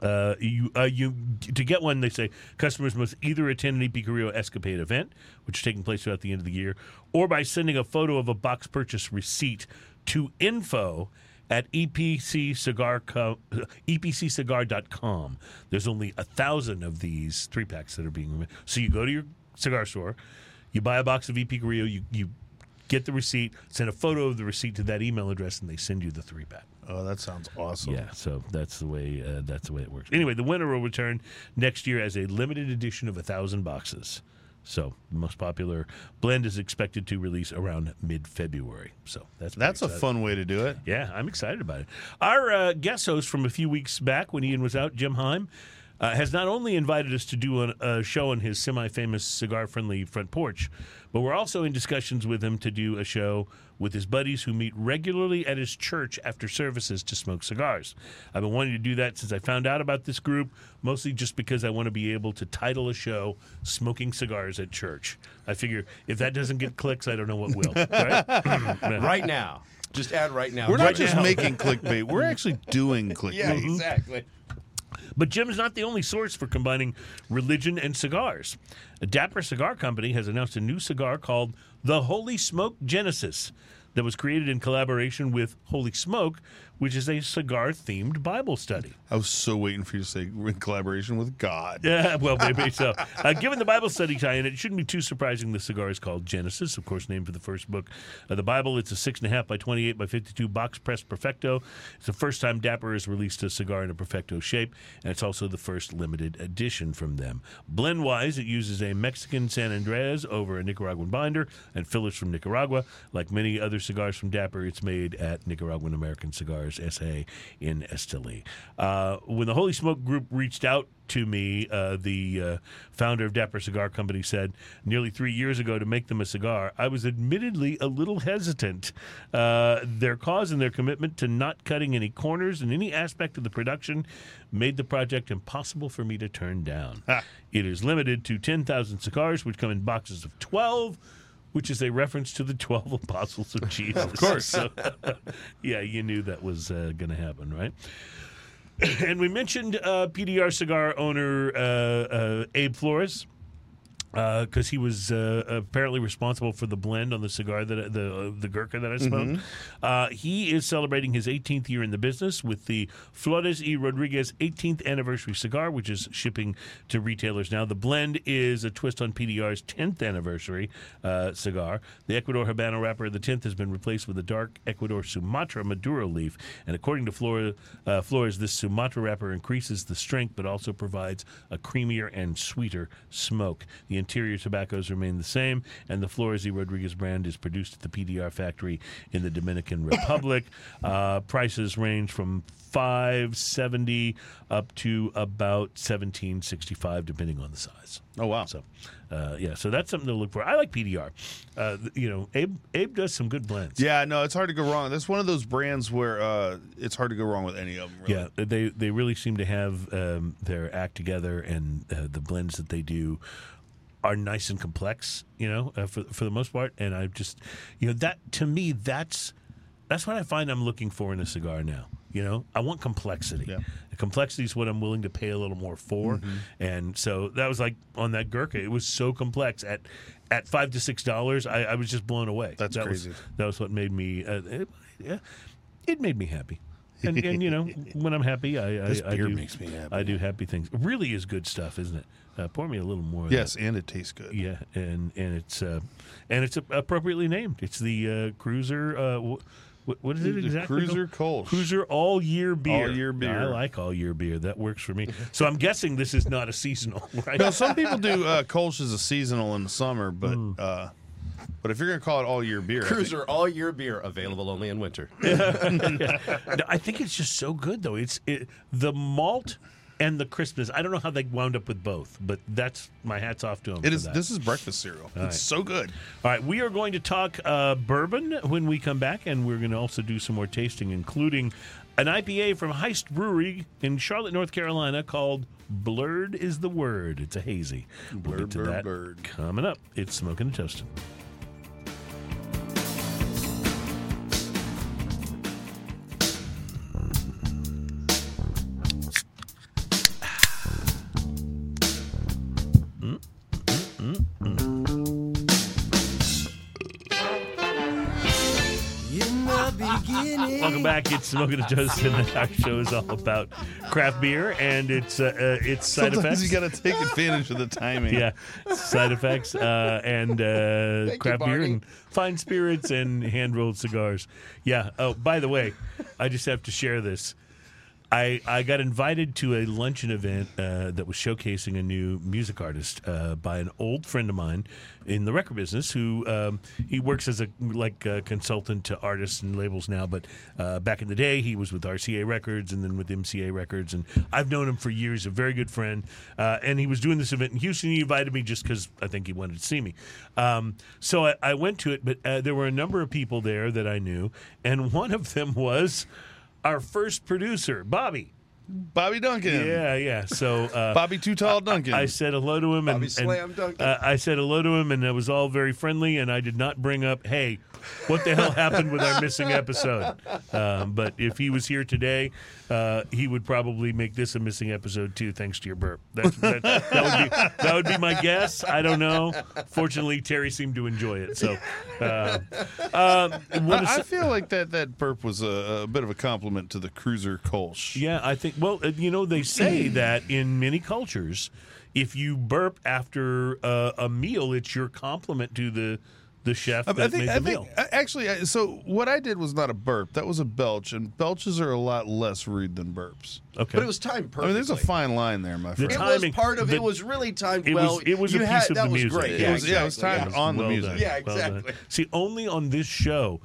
uh, you uh, you to get one. They say customers must either attend an EP Carrillo Escapade event, which is taking place throughout the end of the year, or by sending a photo of a box purchase receipt to info at E epccigar epccigar.com. There's only a thousand of these three packs that are being so you go to your cigar store, you buy a box of EP Carrillo, you you get the receipt, send a photo of the receipt to that email address, and they send you the three pack. Oh, that sounds awesome. Yeah, so that's the way uh, that's the way it works. Anyway, the winner will return next year as a limited edition of a thousand boxes. So the most popular blend is expected to release around mid-February. So that's pretty That's a fun way to do it. Yeah, I'm excited about it. Our uh, guest host from a few weeks back when Ian was out, Jim Heim, uh, has not only invited us to do an, a show on his semi famous cigar friendly front porch, but we're also in discussions with him to do a show with his buddies who meet regularly at his church after services to smoke cigars. I've been wanting to do that since I found out about this group, mostly just because I want to be able to title a show Smoking Cigars at Church. I figure if that doesn't get clicks, I don't know what will. Right? Right now. Just add right now. We're not Right just now. making clickbait. We're actually doing clickbait. Yeah, exactly. But Jim's not the only source for combining religion and cigars. A Dapper Cigar Company has announced a new cigar called the Holy Smoke Genesis that was created in collaboration with Holy Smoke, which is a cigar themed Bible study. I was so waiting for you to say in collaboration with God. Yeah, well, maybe so. Uh, given the Bible study tie-in, it shouldn't be too surprising the cigar is called Genesis, of course, named for the first book of the Bible. It's a six and a half by twenty-eight by fifty-two box press Perfecto. It's the first time Dapper has released a cigar in a Perfecto shape, and it's also the first limited edition from them. Blend-wise, it uses a Mexican San Andres over a Nicaraguan binder and fillers from Nicaragua. Like many other cigars from Dapper, it's made at Nicaraguan American Cigars SA in Esteli. Uh, when the Holy Smoke Group reached out to me, uh, the uh, founder of Dapper Cigar Company said nearly three years ago to make them a cigar, I was admittedly a little hesitant. Uh, their cause and their commitment to not cutting any corners in any aspect of the production made the project impossible for me to turn down. It is limited to 10,000 cigars, which come in boxes of 12 which is a reference to the 12 apostles of Jesus. of course. So, yeah, you knew that was uh, going to happen, right? and we mentioned uh, PDR cigar owner uh, uh, Abe Flores because he was uh, apparently responsible for the blend on the cigar that the uh, the Gurkha that I smoked. Uh, he is celebrating his 18th year in the business with the Flores y Rodriguez 18th anniversary cigar, which is shipping to retailers now. The blend is a twist on PDR's 10th anniversary uh, cigar. The Ecuador Habano wrapper of the 10th has been replaced with a dark Ecuador Sumatra Maduro leaf, and according to Flora, uh, Flores, this Sumatra wrapper increases the strength, but also provides a creamier and sweeter smoke. The interior tobaccos remain the same, and the Flores y Rodriguez brand is produced at the PDR factory in the Dominican Republic. Uh, prices range from five seventy up to about seventeen sixty five, depending on the size. Oh wow. So, uh, yeah, so that's something to look for. I like PDR. Uh, you know, Abe Abe does some good blends. Yeah, no, it's hard to go wrong. That's one of those brands where uh, it's hard to go wrong with any of them. Really. Yeah, they they really seem to have um, their act together, and uh, the blends that they do are nice and complex. You know, uh, for for the most part, and I just, you know, that to me, that's that's what I find I'm looking for in a cigar now. You know, I want complexity. Yeah. The complexity is what I'm willing to pay a little more for, Mm-hmm. and so that was like on that Gurkha. It was so complex at at five to six dollars. I, I was just blown away. That's that crazy. Was, that was what made me. Uh, it, yeah, it made me happy. And, and you know when I'm happy, I, I, This I beer do, makes me happy. I do happy things. It really is good stuff, isn't it? Uh, pour me a little more. Yes, and it tastes good. Yeah, and and it's uh, and it's appropriately named. It's the uh, Cruzer. Uh, wh- what is it exactly? Cruzer called? Kolsch. Cruzer all year beer. All year beer. I like all year beer. That works for me. So I'm guessing this is not a seasonal, right? Now, some people do uh, Kolsch as a seasonal in the summer, but Hmm. uh, but if you're going to call it all year beer, I think- Cruzer all year beer available only in winter. No, I think it's just so good though. It's it, the malt and the crispness. I don't know how they wound up with both, but that's my hats off to them. it for is. that. This is breakfast cereal. right. It's so good. All right, we are going to talk uh, bourbon when we come back, and we're going to also do some more tasting, including an IPA from Heist Brewery in Charlotte, North Carolina, called Blurred is the Word. It's a hazy. We'll Blurred, get to blurred, that blurred. coming up. It's Smoking and Toasting. Back. It's Smoking the Joe's and the Our show is all about craft beer and its uh, uh, its side Sometimes effects. you got to take advantage of the timing. yeah, side effects uh, and uh, you, craft beer and fine spirits and hand rolled cigars. Yeah. Oh, by the way, I just have to share this. I, I got invited to a luncheon event uh, that was showcasing a new music artist uh, by an old friend of mine in the record business who um, he works as a like a consultant to artists and labels now but uh, back in the day he was with RCA Records and then with MCA Records and I've known him for years a very good friend uh, and he was doing this event in Houston. He invited me just because I think he wanted to see me. Um, so I, I went to it but uh, there were a number of people there that I knew and one of them was our first producer, Bobby. Bobby Duncan. Yeah, yeah. So uh, Bobby Too Tall Duncan. I said hello to him, and, Bobby and, Slam Duncan. uh, I said hello to him, and it was all very friendly. And I did not bring up, "Hey, what the hell happened with our missing episode?" Um, but if he was here today, uh, he would probably make this a missing episode too, thanks to your burp. That's, that, that would be that would be my guess. I don't know. Fortunately, Terry seemed to enjoy it. So, uh, um, I, I feel like that that burp was a, a bit of a compliment to the Cruzer Kolsch. Yeah, I think. Well, uh, you know, they say that in many cultures, if you burp after uh, a meal, it's your compliment to the the chef I, that I think, made I the think meal. I- actually, so what I did was not a burp. That was a belch, and belches are a lot less rude than burps. Okay, But it was timed I perfectly. mean, there's a fine line there, my friend. The It timing- was part of the- it. Was really timed it well. was- it was you a had, piece of that the was music. great. Yeah, Yeah, it was, yeah, it was timed Yeah. on the music. done. Yeah, Well exactly. See, only on this show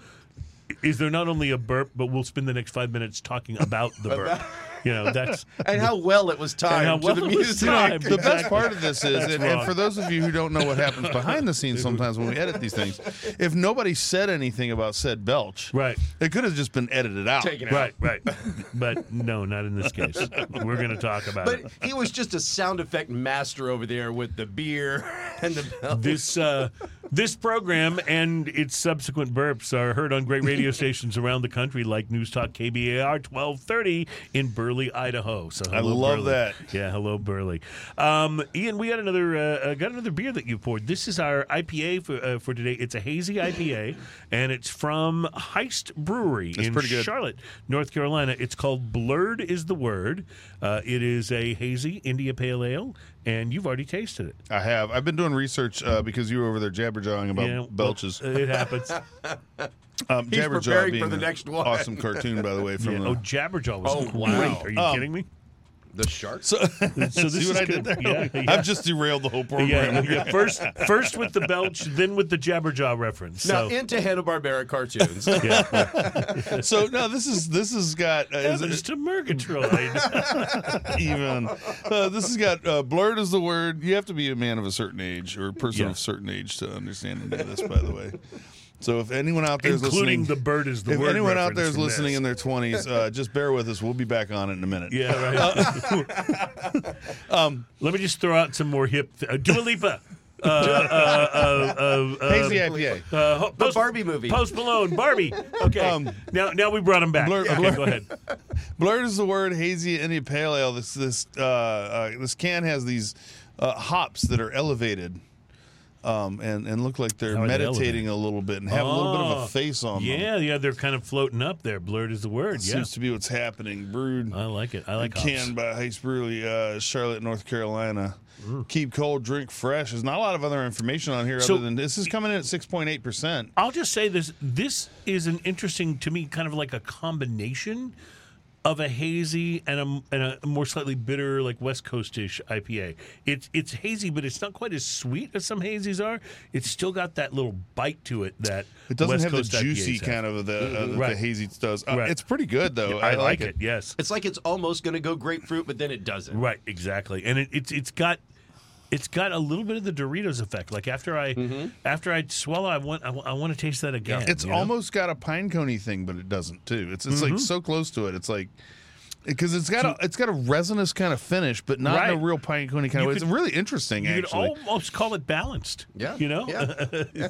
is there not only a burp, but we'll spend the next five minutes talking about the burp. You know, that's And how well it was timed how well to the it was music. timed. The best Exactly. part of this is, and, and wrong. for those of you who don't know what happens behind the scenes sometimes when we edit these things, if nobody said anything about said belch, right. it could have just been edited out. Taken out. Right, right. But no, not in this case. We're going to talk about it. But he was just a sound effect master over there with the beer and the bell. This uh, this program and its subsequent burps are heard on great radio stations around the country, like News Talk KBAR twelve thirty in Burley, Idaho. So I love Burley. that. Yeah, hello Burley. Um, Ian, we got another uh, uh, got another beer that you poured. This is our IPA for uh, for today. It's a hazy IPA, and it's from Heist Brewery in pretty good. Charlotte, North Carolina. It's called Blurred is the word. Uh, it is a hazy India Pale Ale, and you've already tasted it. I have. I've been doing research uh, because you were over there jabberjawing about Yeah, belches. uh, it happens. Um, He's Jabberjaw preparing being for the next one. Awesome cartoon, by the way. From Yeah. the, Oh, Jabberjaw was Oh, great. wow. Are you Um, kidding me? The shark. so, So this see is what I good. did there? Yeah, yeah. I've just derailed the whole program. Yeah, yeah. First, first with the belch, then with the Jabberjaw reference. Now So, into Hanna Barbera cartoons. yeah. So no, this is this has got uh, is Heavens it to Murgatroyd. even. Uh, this has got uh, blurred is the word. You have to be a man of a certain age or a person Yeah. of a certain age to understand any of this. By the way, so if anyone out there is Including listening, the bird is the if word. anyone out there is listening this. in their twenties, uh, just bear with us. We'll be back on it in a minute. Yeah, right. um, Let me just throw out some more hip. Th- uh, Dua Lipa. Uh, uh, uh, uh, uh, Hazy IPA. uh, ho- The Post- Barbie movie. Post Malone, Barbie. Okay. Um, now, now we brought him back. Blur- okay, Blur- go ahead. Blurred is the word. Hazy India Pale Ale. This this uh, uh, this can has these uh, hops that are elevated, um, and and look like they're meditating a little bit and have a little bit of Oh, a face on them. Yeah, yeah, they're kind of floating up there. Blurred is the word. Yeah, Seems to be what's happening. Brewed, I like it. I like canned by Heist Brewery, uh, Charlotte, North Carolina. Keep cold, drink fresh. There's not a lot of other information on here So- other than this is coming in at six point eight percent. I'll just say this: this is an interesting to me, kind of like a combination of a hazy and a, and a more slightly bitter, like West Coastish IPA. It's it's hazy, but it's not quite as sweet as some hazies are. It's still got that little bite to it that It doesn't West have the juicy IPAs have. kind of the, uh, Right. the hazy does. Uh, Right. It's pretty good though. I, like it. Yes, It's like it's almost going to go grapefruit, but then it doesn't. right, exactly, and it, it's it's got. It's got a little bit of the Doritos effect. Like after I after I swallow, I want I, want to taste that again. It's you know? almost got a pine coney thing, but it doesn't too. It's it's like so close to it. It's like because it's got a it's got a resinous kind of finish, but not in a real pine coney kind You of way. could- It's really interesting, you could actually. almost call it balanced. Yeah. you know. Yeah.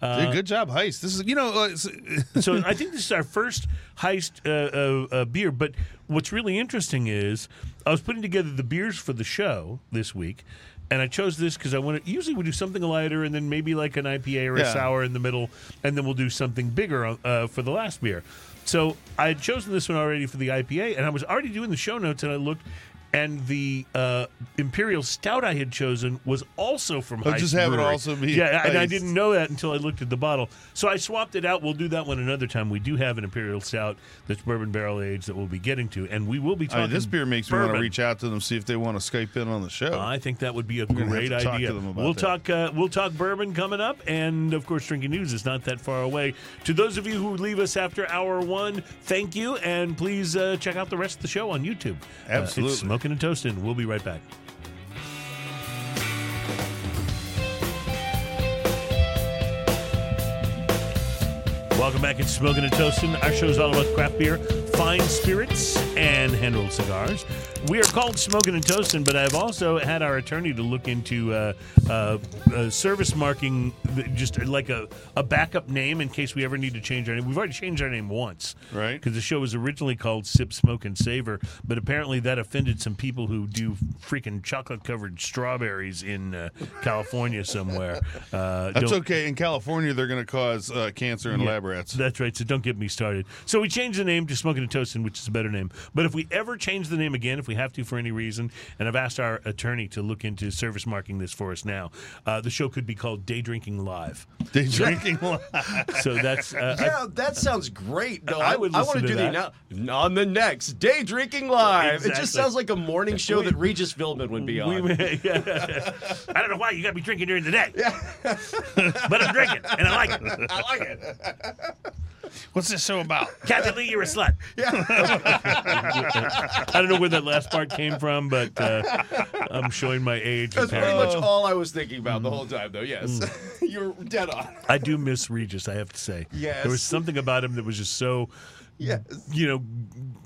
Dude, good job, heist. This is you know. Uh, so I think this is our first heist uh, uh, uh, beer. But what's really interesting is I was putting together the beers for the show this week, and I chose this because I want to. Usually we do something lighter, and then maybe like an IPA or a Yeah. sour in the middle, and then we'll do something bigger uh, for the last beer. So I had chosen this one already for the IPA, and I was already doing the show notes, and I looked. And the uh, imperial stout I had chosen was also from. Heist just have it Brewery. also be yeah, and I Heist. didn't know that until I looked at the bottle. So I swapped it out. We'll do that one another time. We do have an imperial stout that's bourbon barrel aged that we'll be getting to, and we will be I talking. mean, this beer makes me want to bourbon. reach out to them see if they want to Skype in on the show. I think that would be a gonna have great to talk idea. to them about we'll that. talk. Uh, we'll talk bourbon coming up, and of course, drinking news is not that far away. To those of you who leave us after hour one, thank you, and please uh, check out the rest of the show on YouTube. Uh, Absolutely. Smoking and toasting. We'll be right back. Welcome back. It's Smoking and Toasting. Our show is all about craft beer, fine spirits, and hand rolled cigars. We are called Smoking and Toasting, but I've also had our attorney to look into uh, uh, uh, service marking, just like a, a backup name in case we ever need to change our name. We've already changed our name once, Right. Because the show was originally called Sip, Smoke, and Savor, but apparently that offended some people who do freaking chocolate covered strawberries in uh, California somewhere. Uh, That's okay. In California, they're going to cause uh, cancer in yeah, lab rats. That's right. So don't get me started. So we changed the name to Smoking and Toasting, which is a better name. But if we ever change the name again, if we have to for any reason, and I've asked our attorney to look into service marking this for us now, uh, the show could be called Day Drinking Live. They drinking. Live. so that's uh, I- Yeah, that sounds great. Though I I, would I want to to do that. the now on the next day drinking live. It just sounds like a morning show that Regis Philbin would be on. we may- I don't know why you got to be drinking during the day, but I'm drinking and I like it. I like it. What's this show about? Captain Lee, you're a slut. Yeah. I don't know where that last part came from, but uh, I'm showing my age. That's pretty apparently. much all I was thinking about the whole time, though. Yes, you're dead on. I do miss Regis, I have to say. Yes. There was something about him that was just so, Yes. you know,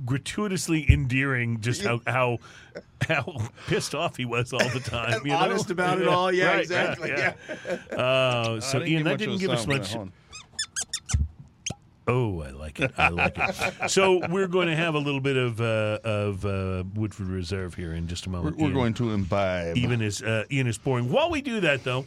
gratuitously endearing, just how, how how pissed off he was all the time. And you know? honest about it all. Yeah, Right, exactly. yeah, Yeah. yeah. Uh, so, I Ian, get that much didn't a give us sound from much. Hold on. Oh, I like it. I like it. so we're going to have a little bit of uh, of uh, Woodford Reserve here in just a We're, moment. we're Ian. going to imbibe. even as uh, Ian is pouring. While we do that, though,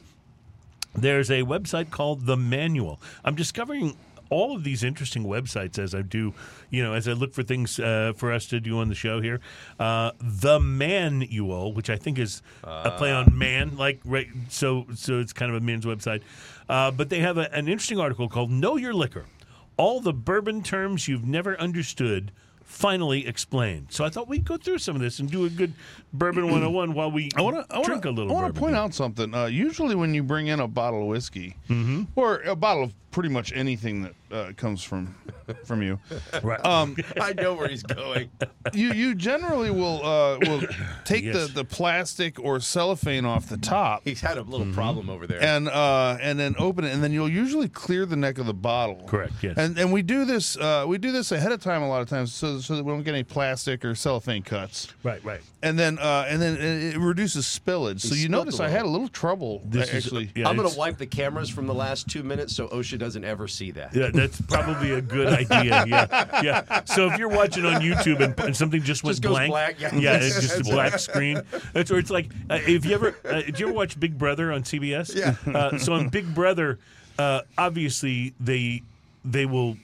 there's a website called The Manual. I'm discovering all of these interesting websites as I do, you know, as I look for things uh, for us to do on the show here. Uh, the Manual, which I think is a play on man, like right. So, so it's kind of a men's website. Uh, but they have a, an interesting article called "Know Your Liquor: All the Bourbon Terms You've Never Understood." Finally explained. So I thought we'd go through some of this and do a good bourbon 101 while we I want to. I drink want a little. I want to point here. out something. Uh, usually, when you bring in a bottle of whiskey, Mm-hmm. or a bottle of pretty much anything that uh, comes from from you, Right. um, I know where he's going. you you generally will uh, will take Yes. the, the plastic or cellophane off the top He's had a little problem over there. and uh, and then open it, and then you'll usually clear the neck of the bottle. Correct, yes. And and we do this uh, we do this ahead of time a lot of times, so so that we don't get any plastic or cellophane cuts. right, right. And then uh, and then it, it reduces spillage. So you spilt notice a I little. had a little trouble This is- actually. yeah, I'm going it's- to wipe the cameras from the last two minutes so OSHA doesn't ever see that. Yeah, that's probably a good idea. Yeah, yeah. So if you're watching on YouTube and, and something just went Just blank, black, yeah. yeah, it's just a black screen. That's where it's like. Uh, if you ever, uh, did you ever watch Big Brother on CBS? Yeah. Uh, so on Big Brother, uh, obviously they they will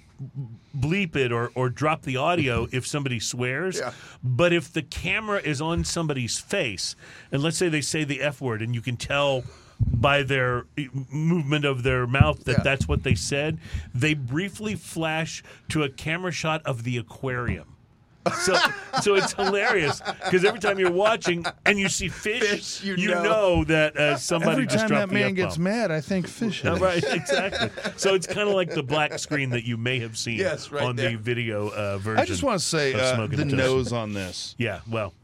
bleep it or, or drop the audio if somebody swears. Yeah. But if the camera is on somebody's face, and let's say they say the F word, and you can tell by their movement of their mouth that Yeah. that's what they said, they briefly flash to a camera shot of the aquarium. So, so it's hilarious because every time you're watching and you see fish, Fish, you know. know. that uh, somebody Every just time that man gets F-bomb. mad, I think fish. Head. right, exactly. So it's kind of like the black screen that you may have seen Yes, right on the video uh, version. I just want to say uh, the nose on this Yeah, well,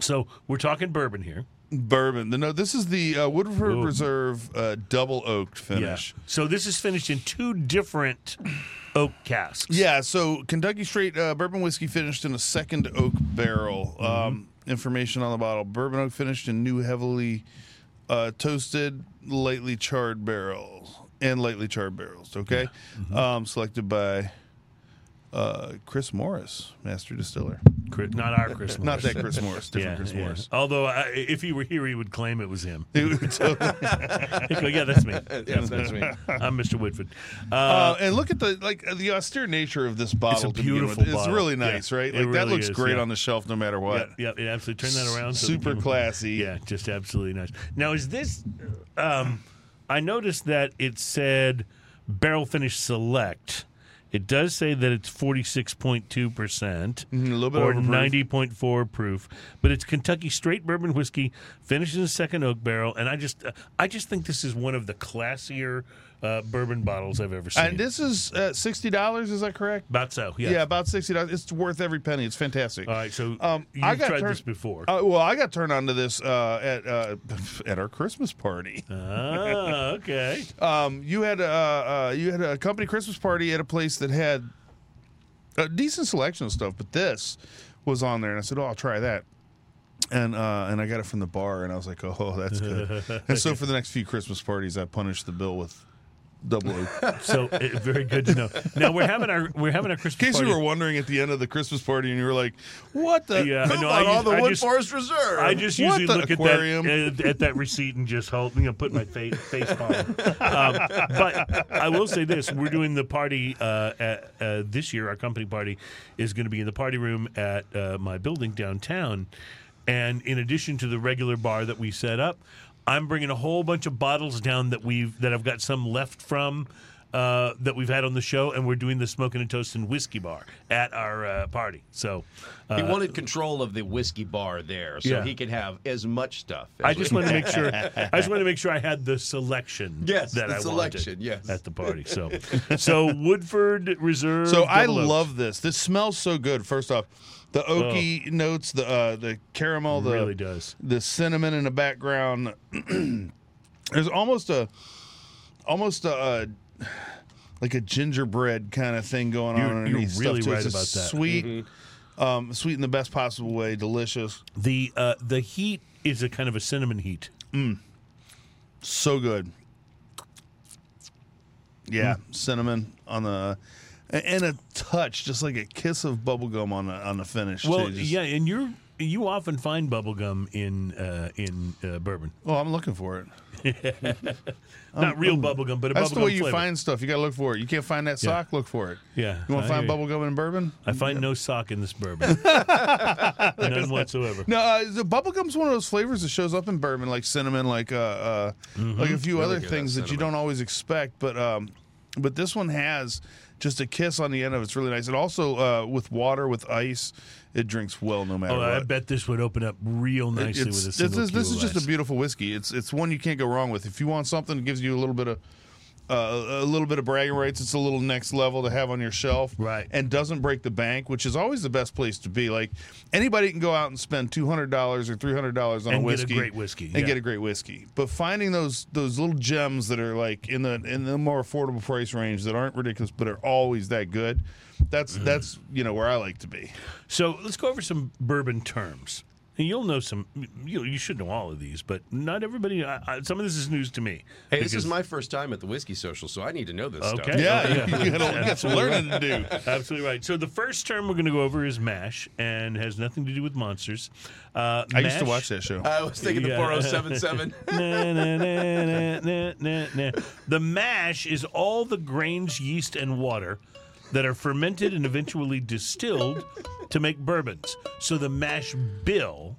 so we're talking bourbon here. Bourbon. No, this is the uh, Woodford Ooh. Reserve uh, double oaked finish. Yeah. So this is finished in two different oak casks. Yeah, so Kentucky Straight uh, Bourbon Whiskey finished in a second oak barrel. Mm-hmm. Um, information on the bottle: Bourbon oak finished in new, heavily uh, toasted, lightly charred barrels and lightly charred barrels. Okay, Mm-hmm. um, selected by uh, Chris Morris, master distiller. Chris- not our Chris Morris. Not that Chris Morris, different Yeah, Chris yeah. Morris. Although I, if he were here, he would claim it was him. It was totally- go, yeah, that's me. Yes, that's me. I'm Mr. Whitford. Uh, Uh, and look at the like the austere nature of this bottle. to begin beautiful It's bottle. really Yeah, nice, right? it Like that looks is, great yeah. on the shelf, no matter what. yeah, yeah, absolutely. Turn that around. so Super classy. Yeah, just absolutely nice. Now, is this? Um, I noticed that it said barrel finish select. It does say that it's forty six point two percent, Mhm, a little bit or ninety point four proof. But it's Kentucky straight bourbon whiskey, finished in a second oak barrel, and I just, uh, I just think this is one of the classier uh, bourbon bottles I've ever seen. And this is uh, sixty dollars. Is that correct? About so, yeah. Yeah, about sixty dollars. It's worth every penny. It's fantastic. All right, so Um, you've I got tried turned- this before. Uh, well, I got turned on to this uh, at uh, at our Christmas party. ah, okay. Um, you had a uh, you had a company Christmas party at a place that had a decent selection of stuff, but this was on there, and I said, "Oh, I'll try that." And uh, and I got it from the bar, and I was like, "Oh, that's good." and so for the next few Christmas parties, I punished the bill with double oak. So uh, very good to know. Now we're having our we're having our Christmas In case party. you were wondering at the end of the Christmas party, and you were like, "What the? Yeah, no, I all use- the I Wood just- Forest Reserve." I just What usually the look aquarium? at that at, at that receipt and just hold, you know, put my face face palm. Um, but I will say this: we're doing the party uh, at, uh, this year. Our company party is going to be in the party room at uh, my building downtown, and in addition to the regular bar that we set up, I'm bringing a whole bunch of bottles down that we've that I've got some left from. Uh, that we've had on the show, and we're doing the smoking and toasting whiskey bar at our uh, party. So, uh, He wanted control of the whiskey bar there, so Yeah. he could have as much stuff. as I just we- wanted to make sure. I just wanted to make sure I had the selection. Yes, that the I selection, wanted yes. at the party. So, so Woodford Reserve. So I Double Oak. love this. This smells so good. First off, the oaky notes, the uh, the caramel, the really does. the cinnamon in the background. There's almost a almost a uh, like a gingerbread kind of thing going You're- on you're underneath. really stuff too. right It's about that. Sweet, um, sweet in the best possible way. Delicious, The uh, the heat is a kind of a cinnamon heat. so good. Yeah, Hmm. cinnamon on the. And a touch, just like a kiss of bubblegum on the on the finish. Well, too. Just- yeah, and you're you often find bubblegum in uh, in uh, bourbon. Oh, I'm looking for it. Not real bubblegum, but a That's the way you flavor. find stuff. You got to look for it. You can't find that sock. Look for it. Yeah, You want to find hear you. bubblegum in bourbon? I find no sock in this bourbon. None whatsoever. No, uh, the bubblegum's one of those flavors that shows up in bourbon, like cinnamon, like uh, uh Mm-hmm. like a few Really other things that that you don't always expect. But um, but this one has just a kiss on the end of it. It's really nice. And also uh, with water, with ice, it drinks well no matter Oh, I bet this would open up real nicely It's- with a this single is this is just ice. a beautiful whiskey. It's it's one you can't go wrong with. If you want something that gives you a little bit of uh, a little bit of bragging rights, it's a little next level to have on your shelf, Right. And doesn't break the bank, which is always the best place to be. Like anybody can go out and spend two hundred dollars or three hundred dollars on And a get a whiskey, great whiskey, and yeah. get a great whiskey. But finding those those little gems that are like in the in the more affordable price range that aren't ridiculous but are always that good, that's Mm. that's you know where I like to be. So let's go over some bourbon terms. And you'll know some. You you should know all of these, but not everybody. I, I, some of this is news to me. Hey, this is my first time at the whiskey social, so I need to know this Okay. stuff. Yeah, Okay. you gotta you got some learning to do. Absolutely right. So the first term we're going to go over is MASH, and has nothing to do with monsters. Uh, I used to watch that show. I was thinking Yeah. the 4077. Na, na, na, na, na, na, na. The mash is all the grains, yeast, and water that are fermented and eventually distilled to make bourbons. So the mash bill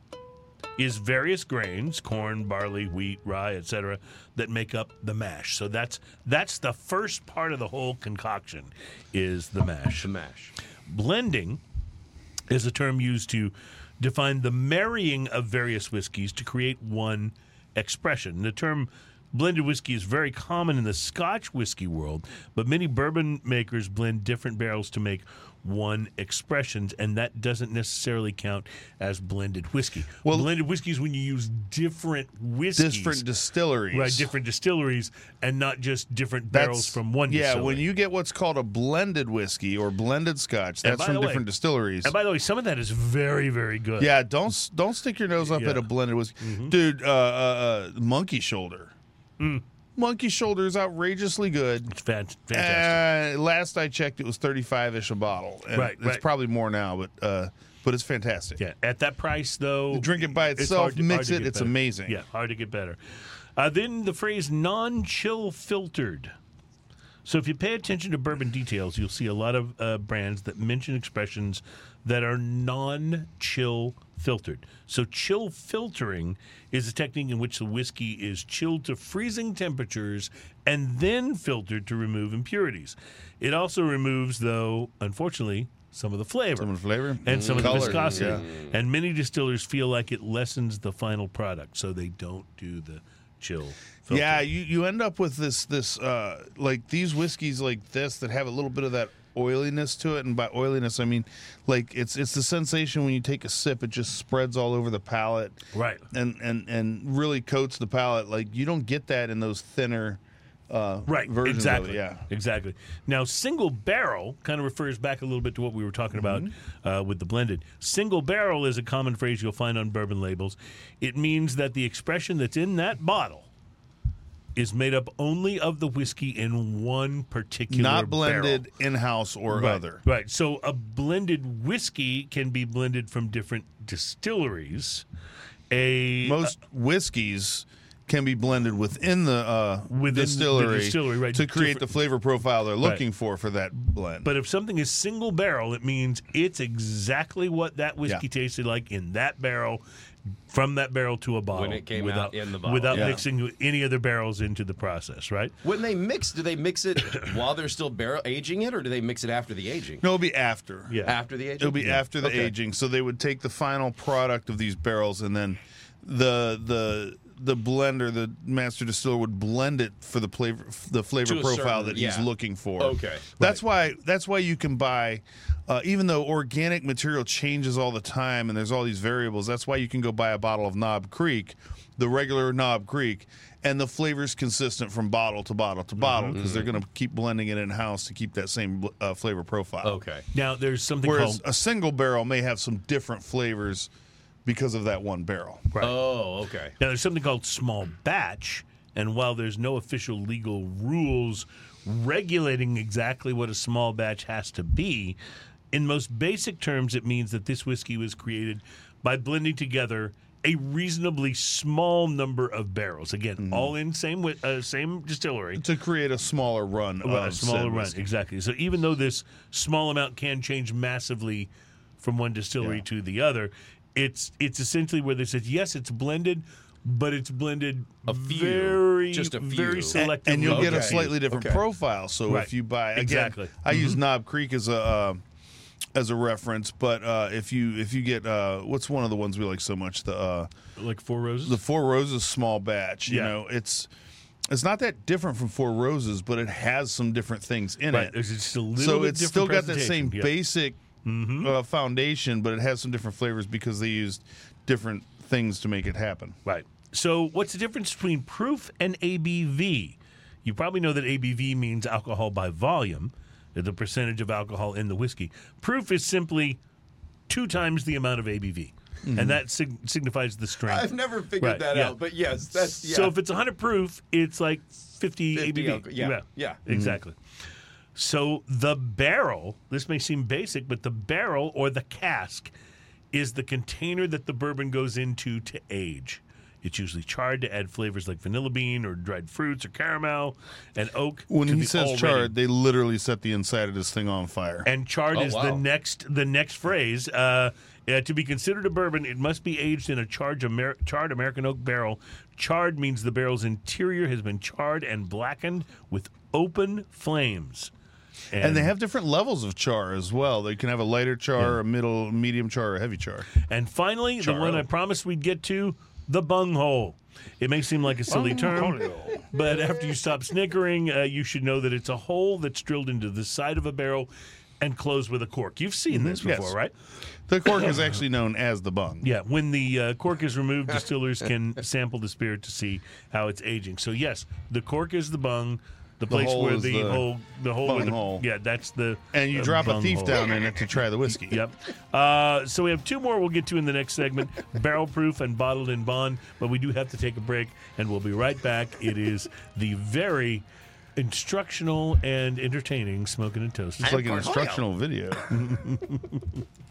is various grains, corn, barley, wheat, rye, etc., that make up the mash. So that's that's the first part of the whole concoction is the mash. the mash. Blending is a term used to define the marrying of various whiskeys to create one expression. The term blended whiskey is very common in the Scotch whiskey world, but many bourbon makers blend different barrels to make one expression, and that doesn't necessarily count as blended whiskey. Well- blended whiskey is when you use different whiskeys. Different distilleries. Right, different distilleries, and not just different barrels from one. Yeah, distillery. when you get what's called a blended whiskey or blended scotch, that's from way- different distilleries. and by the way, some of that is very, very good. yeah, don't don't stick your nose up Yeah. at a blended whiskey, Mm-hmm. dude. Uh, uh, uh, monkey shoulder. Mm. Monkey shoulder is outrageously good. it's fan- fantastic. Uh, last I checked, it was thirty-five ish a bottle. And Right, It's right. probably more now, but uh, but it's fantastic. Yeah, at that price though, Drink it by itself, hard to- mix it, it's better. amazing. Yeah, hard to get better. Uh, then the phrase non-chill filtered. So if you pay attention to bourbon details, you'll see a lot of uh, brands that mention expressions that are non-chill filtered. So chill filtering is a technique in which the whiskey is chilled to freezing temperatures and then filtered to remove impurities. It also removes, though, unfortunately, some of the flavor Some of the flavor and some of Color, the viscosity. yeah. And many distillers feel like it lessens the final product, so they don't do the chill. Filter. Yeah, you, you end up with this this uh like these whiskeys like this that have a little bit of that oiliness to it, and by oiliness I mean like it's it's the sensation when you take a sip, it just spreads all over the palate, Right. and and and really coats the palate. Like you don't get that in those thinner. Uh, Right, versions exactly. Of it, yeah. exactly. Now, single barrel kind of refers back a little bit to what we were talking about Mm-hmm. uh, with the blended. Single barrel is a common phrase you'll find on bourbon labels. It means that the expression that's in that bottle is made up only of the whiskey in one particular barrel. Not blended in house or right, other. Right. So a blended whiskey can be blended from different distilleries. A Most whiskeys can be blended within the uh, Within the distillery, distillery, right, to create the flavor profile they're looking for for that blend. But if something is single barrel, it means it's exactly what that whiskey Yeah. tasted like in that barrel, from that barrel to a bottle. it came without, out in the bottle. Without Yeah. mixing any other barrels into the process, right? When they mix, do they mix it while they're still barrel aging it, or do they mix it after the aging? no, it'll be after. Yeah. After the aging? It'll be after the Okay. aging. So they would take the final product of these barrels and then the the the blender, the master distiller would blend it for the flavor the flavor To profile certain- that he's looking for. Okay. That's why that's why you can buy uh, even though organic material changes all the time and there's all these variables, that's why you can go buy a bottle of Knob Creek, the regular Knob Creek, and the flavor's consistent from bottle to bottle to bottle Mm-hmm. because they're going to keep blending it in house to keep that same uh, flavor profile. Okay. Now, there's something Whereas called. a single barrel may have some different flavors because of that one barrel. Right. Oh, okay. Now, there's something called small batch, and while there's no official legal rules regulating exactly what a small batch has to be, in most basic terms, it means that this whiskey was created by blending together a reasonably small number of barrels. Again, Mm-hmm. all in same wi- uh, same distillery. To create a smaller run Well, of a smaller said run, whiskey. exactly. So even though this small amount can change massively from one distillery Yeah. to the other, it's it's essentially where they said yes, it's blended, but it's blended A few, very just a very few. selectively. and you'll get a slightly different Okay. profile. So Right. if you buy again, Exactly. I use Knob Creek as a uh, as a reference, but uh, if you if you get uh, what's one of the ones we like so much the uh, like four roses. the Four Roses small batch. You Yeah. know, it's it's not that different from Four Roses, but it has some different things in right. it. It's just a little so it's still got that same. Yeah. basic uh, foundation, but it has some different flavors because they used different things to make it happen. Right. So, what's the difference between proof and ABV? You probably know that ABV means alcohol by volume, the percentage of alcohol in the whiskey. Proof is simply two times the amount of ABV. Mm-hmm. and that sig- signifies the strength. I've never figured Right, that yeah. out, but yes, that's yeah. So if it's 100 proof, it's like 50, 50 ABV. alcohol. Yeah, yeah. Mm-hmm. exactly. So the barrel, this may seem basic, but the barrel or the cask is the container that the bourbon goes into to age. It's usually charred to add flavors like vanilla bean or dried fruits or caramel and oak. When he says already- charred, they literally set the inside of this thing on fire. and charred Oh, is the next the next phrase. Uh, uh, to be considered a bourbon, it must be aged in a charred, Amer- charred American oak barrel. Charred means the barrel's interior has been charred and blackened with open flames. And they have different levels of char as well. They can have a lighter char, Yeah. a middle, medium char, or a heavy char. And finally, the one I promised we'd get to, the bung hole. It may seem like a silly term, but after you stop snickering, uh, you should know that it's a hole that's drilled into the side of a barrel and closed with a cork. You've seen this Yes. before, right? The cork is actually known as the bung. Yeah, when the uh, cork is removed, distillers can sample the spirit to see how it's aging. So yes, the cork is the bung, the place hole where is the, the hole, the hole, where the, hole. yeah, that's the And you uh, drop a thief hole. down in it to try the whiskey. Yep. Uh, so we have two more we'll get to in the next segment barrel proof and bottled in bond. But we do have to take a break, and we'll be right back. It is the very instructional and entertaining Smoking and Toast. It's like an instructional video.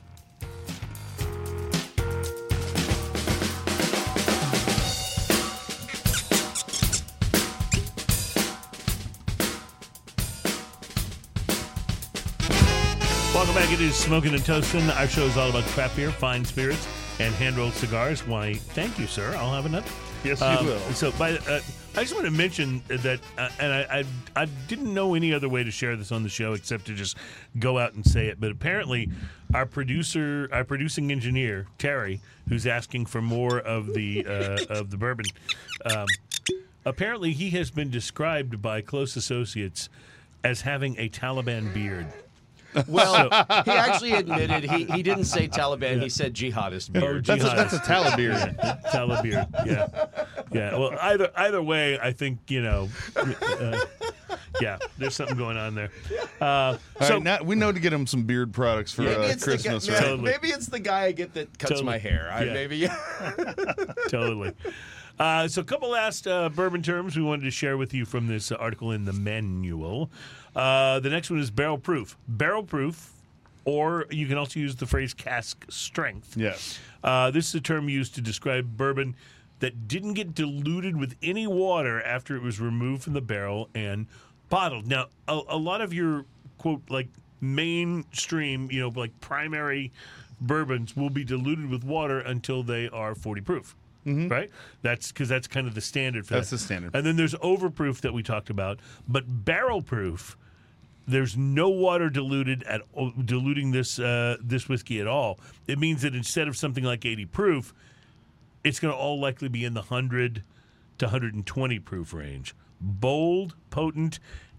It is Smoking and Toasting. Our show is all about craft beer, fine spirits, and hand rolled cigars. Why, thank you, sir. I'll have another. Yes, you Um, will. So, by, uh, I just want to mention that, uh, and I, I, I didn't know any other way to share this on the show except to just go out and say it. But apparently, our producer, our producing engineer Terry, who's asking for more of the uh, of the bourbon, um, apparently he has been described by close associates as having a Taliban beard. Well, he actually admitted he, he didn't say Taliban. He said jihadist beard. That's a, that's a Talibeer. Talabir. Yeah, yeah. Well, either either way, I think you know. Uh, yeah, there's something going on there. Uh, All so right, now we know to get him some beard products for Maybe uh, it's, the Christmas, guy, right? Totally. maybe it's the guy I get that cuts Totally. my hair. I, Yeah. Maybe totally. Uh, so, a couple last uh, bourbon terms we wanted to share with you from this article in the manual. Uh, the next one is barrel proof. Barrel proof, or you can also use the phrase cask strength. Yes. Uh, this is a term used to describe bourbon that didn't get diluted with any water after it was removed from the barrel and bottled. Now, a, a lot of your quote like mainstream, you know, like primary bourbons will be diluted with water until they are 40 proof. Right? That's because that's kind of the standard for That's that. the standard. And then there's overproof that we talked about, but barrel proof there's no water diluted at diluting this uh, this whiskey at all. It means that instead of something like 80 proof, it's going to all likely be in the 100 to 120 proof range. Bold, potent,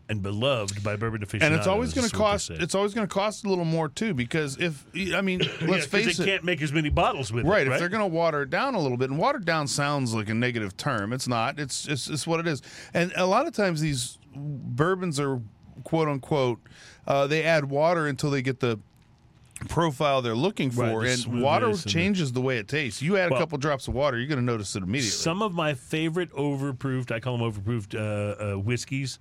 and beloved by bourbon aficionados. And it's always going to cost. It's always going to cost a little more too, because if I mean, Yeah, let's 'cause face they it, can't make as many bottles with Right, it. if they're going to water it down a little bit, and watered down sounds like a negative term. It's not. It's it's, it's what it is. And a lot of times these bourbons are quote unquote. Uh, they add water until they get the profile they're looking for, the and water and changes the way it tastes. You add a couple drops of water, you're going to notice it immediately. Some of my favorite overproofed, I call them overproofed uh, uh, whiskeys.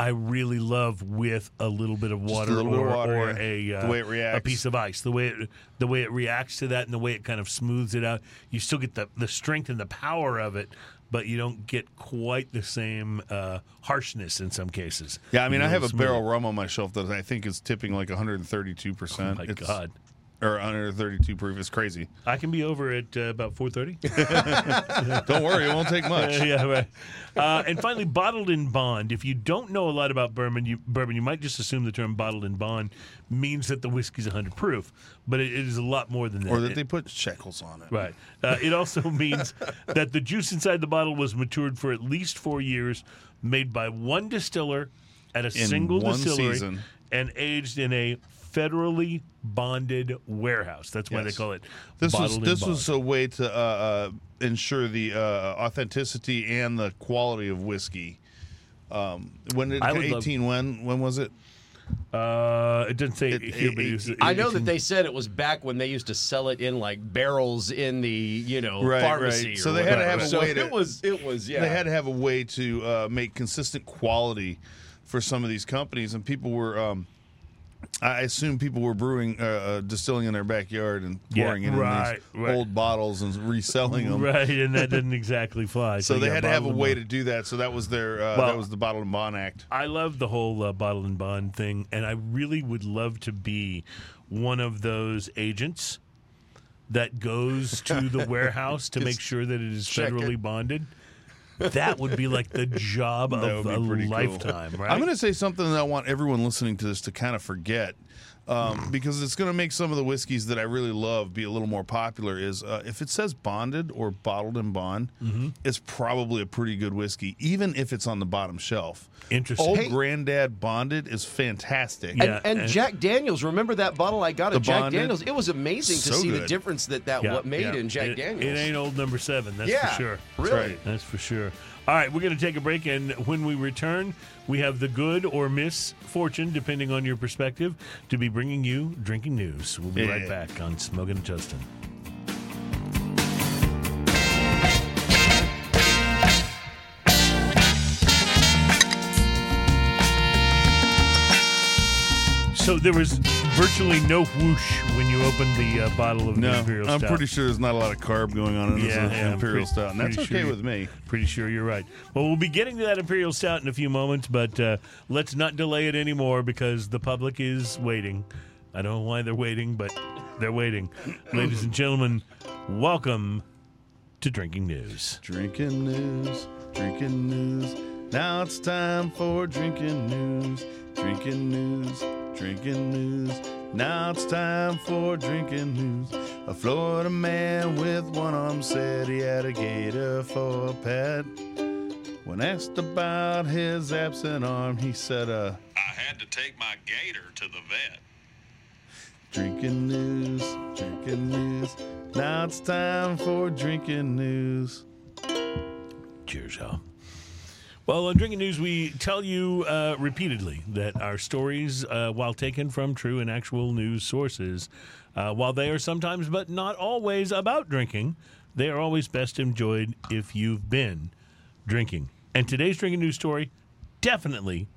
I really love with a little bit of water, little bit or, of water, or yeah. a uh, The way it a piece of ice. The way it, the way it reacts to that, and the way it kind of smooths it out. You still get the the strength and the power of it, but you don't get quite the same uh, harshness in some cases. yeah, I mean, I have a barrel rum on my shelf that I think is tipping like 132 Oh percent. my God, or 132 proof. is crazy. I can be over at uh, about four thirty. Don't worry, it won't take much. yeah, right. Uh, and finally, bottled in bond. If you don't know a lot about bourbon, you bourbon, you might just assume the term bottled in bond means that the whiskey's 100 proof, but it, it is a lot more than that. Or that It- they put shekels on it. Right. Uh, it also means that the juice inside the bottle was matured for at least four years, made by one distiller at a single one distillery, season. and aged in a federally bonded warehouse. That's why Yes. they call it This was this was a way to uh, uh, ensure the uh, authenticity and the quality of whiskey. Um, when it I would love- eighteen when when was it? Uh, it doesn't say It- here, it- but it was- I know it's that they said it was back when they used to sell it in like barrels in the you know Right, pharmacy. right. or So they had to have a So way to- It was it was yeah. They had to have a way to uh, make consistent quality for some of these companies, and people were. Um, I assume people were brewing, uh, uh, distilling in their backyard and Yeah, pouring it right, in these right. old bottles and reselling them. right, and that didn't exactly fly. So they yeah, had to have a and way to do that. So that was their uh, Well- that was the Bottle and Bond Act. I love the whole uh, bottle and bond thing, and I really would love to be one of those agents that goes to the warehouse to make sure that it is check federally it. bonded. That would be like the job of a be pretty cool. lifetime, right? I'm going to say something that I want everyone listening to this to kind of forget. Um, because it's going to make some of the whiskeys that I really love be a little more popular. Is uh, if it says bonded or bottled in bond, Mm-hmm. it's probably a pretty good whiskey, even if it's on the bottom shelf. Interesting. Old Hey- Granddad Bonded is fantastic. Yeah. and, and and- Jack Daniels, remember that bottle I got The at Jack bonded? Daniels? It was amazing to So see the difference that that Yeah, what made yeah. in Jack it, Daniels. it ain't old number seven, that's yeah, for sure. Really? right. That's for sure. All right, we're going to take a break, and when we return, we have the good or misfortune, depending on your perspective, to be bringing you drinking news. We'll be right back on Smoking and Justin. So there was virtually no whoosh when you opened the uh, bottle of No, Imperial I'm pretty sure there's not a lot of carb going on in this Yeah, uh, yeah, Imperial pretty- Stout, and that's okay sure with me. Pretty sure you're right. Well, we'll be getting to that Imperial Stout in a few moments, but uh, let's not delay it anymore because the public is waiting. I don't know why they're waiting, but they're waiting. Ladies and gentlemen, welcome to Drinking News. Drinking news, drinking news. Now it's time for drinking news, drinking news, drinking news. Now it's time for drinking news. A Florida man with one arm said he had a gator for a pet. When asked about his absent arm, he said, uh, I had to take my gator to the vet. Drinking news, drinking news. Now it's time for drinking news. Cheers, y'all. Well, on Drinking News, we tell you uh, repeatedly that our stories, uh, while taken from true and actual news sources, uh, while they are sometimes but not always about drinking, they are always best enjoyed if you've been drinking. And today's Drinking News story definitely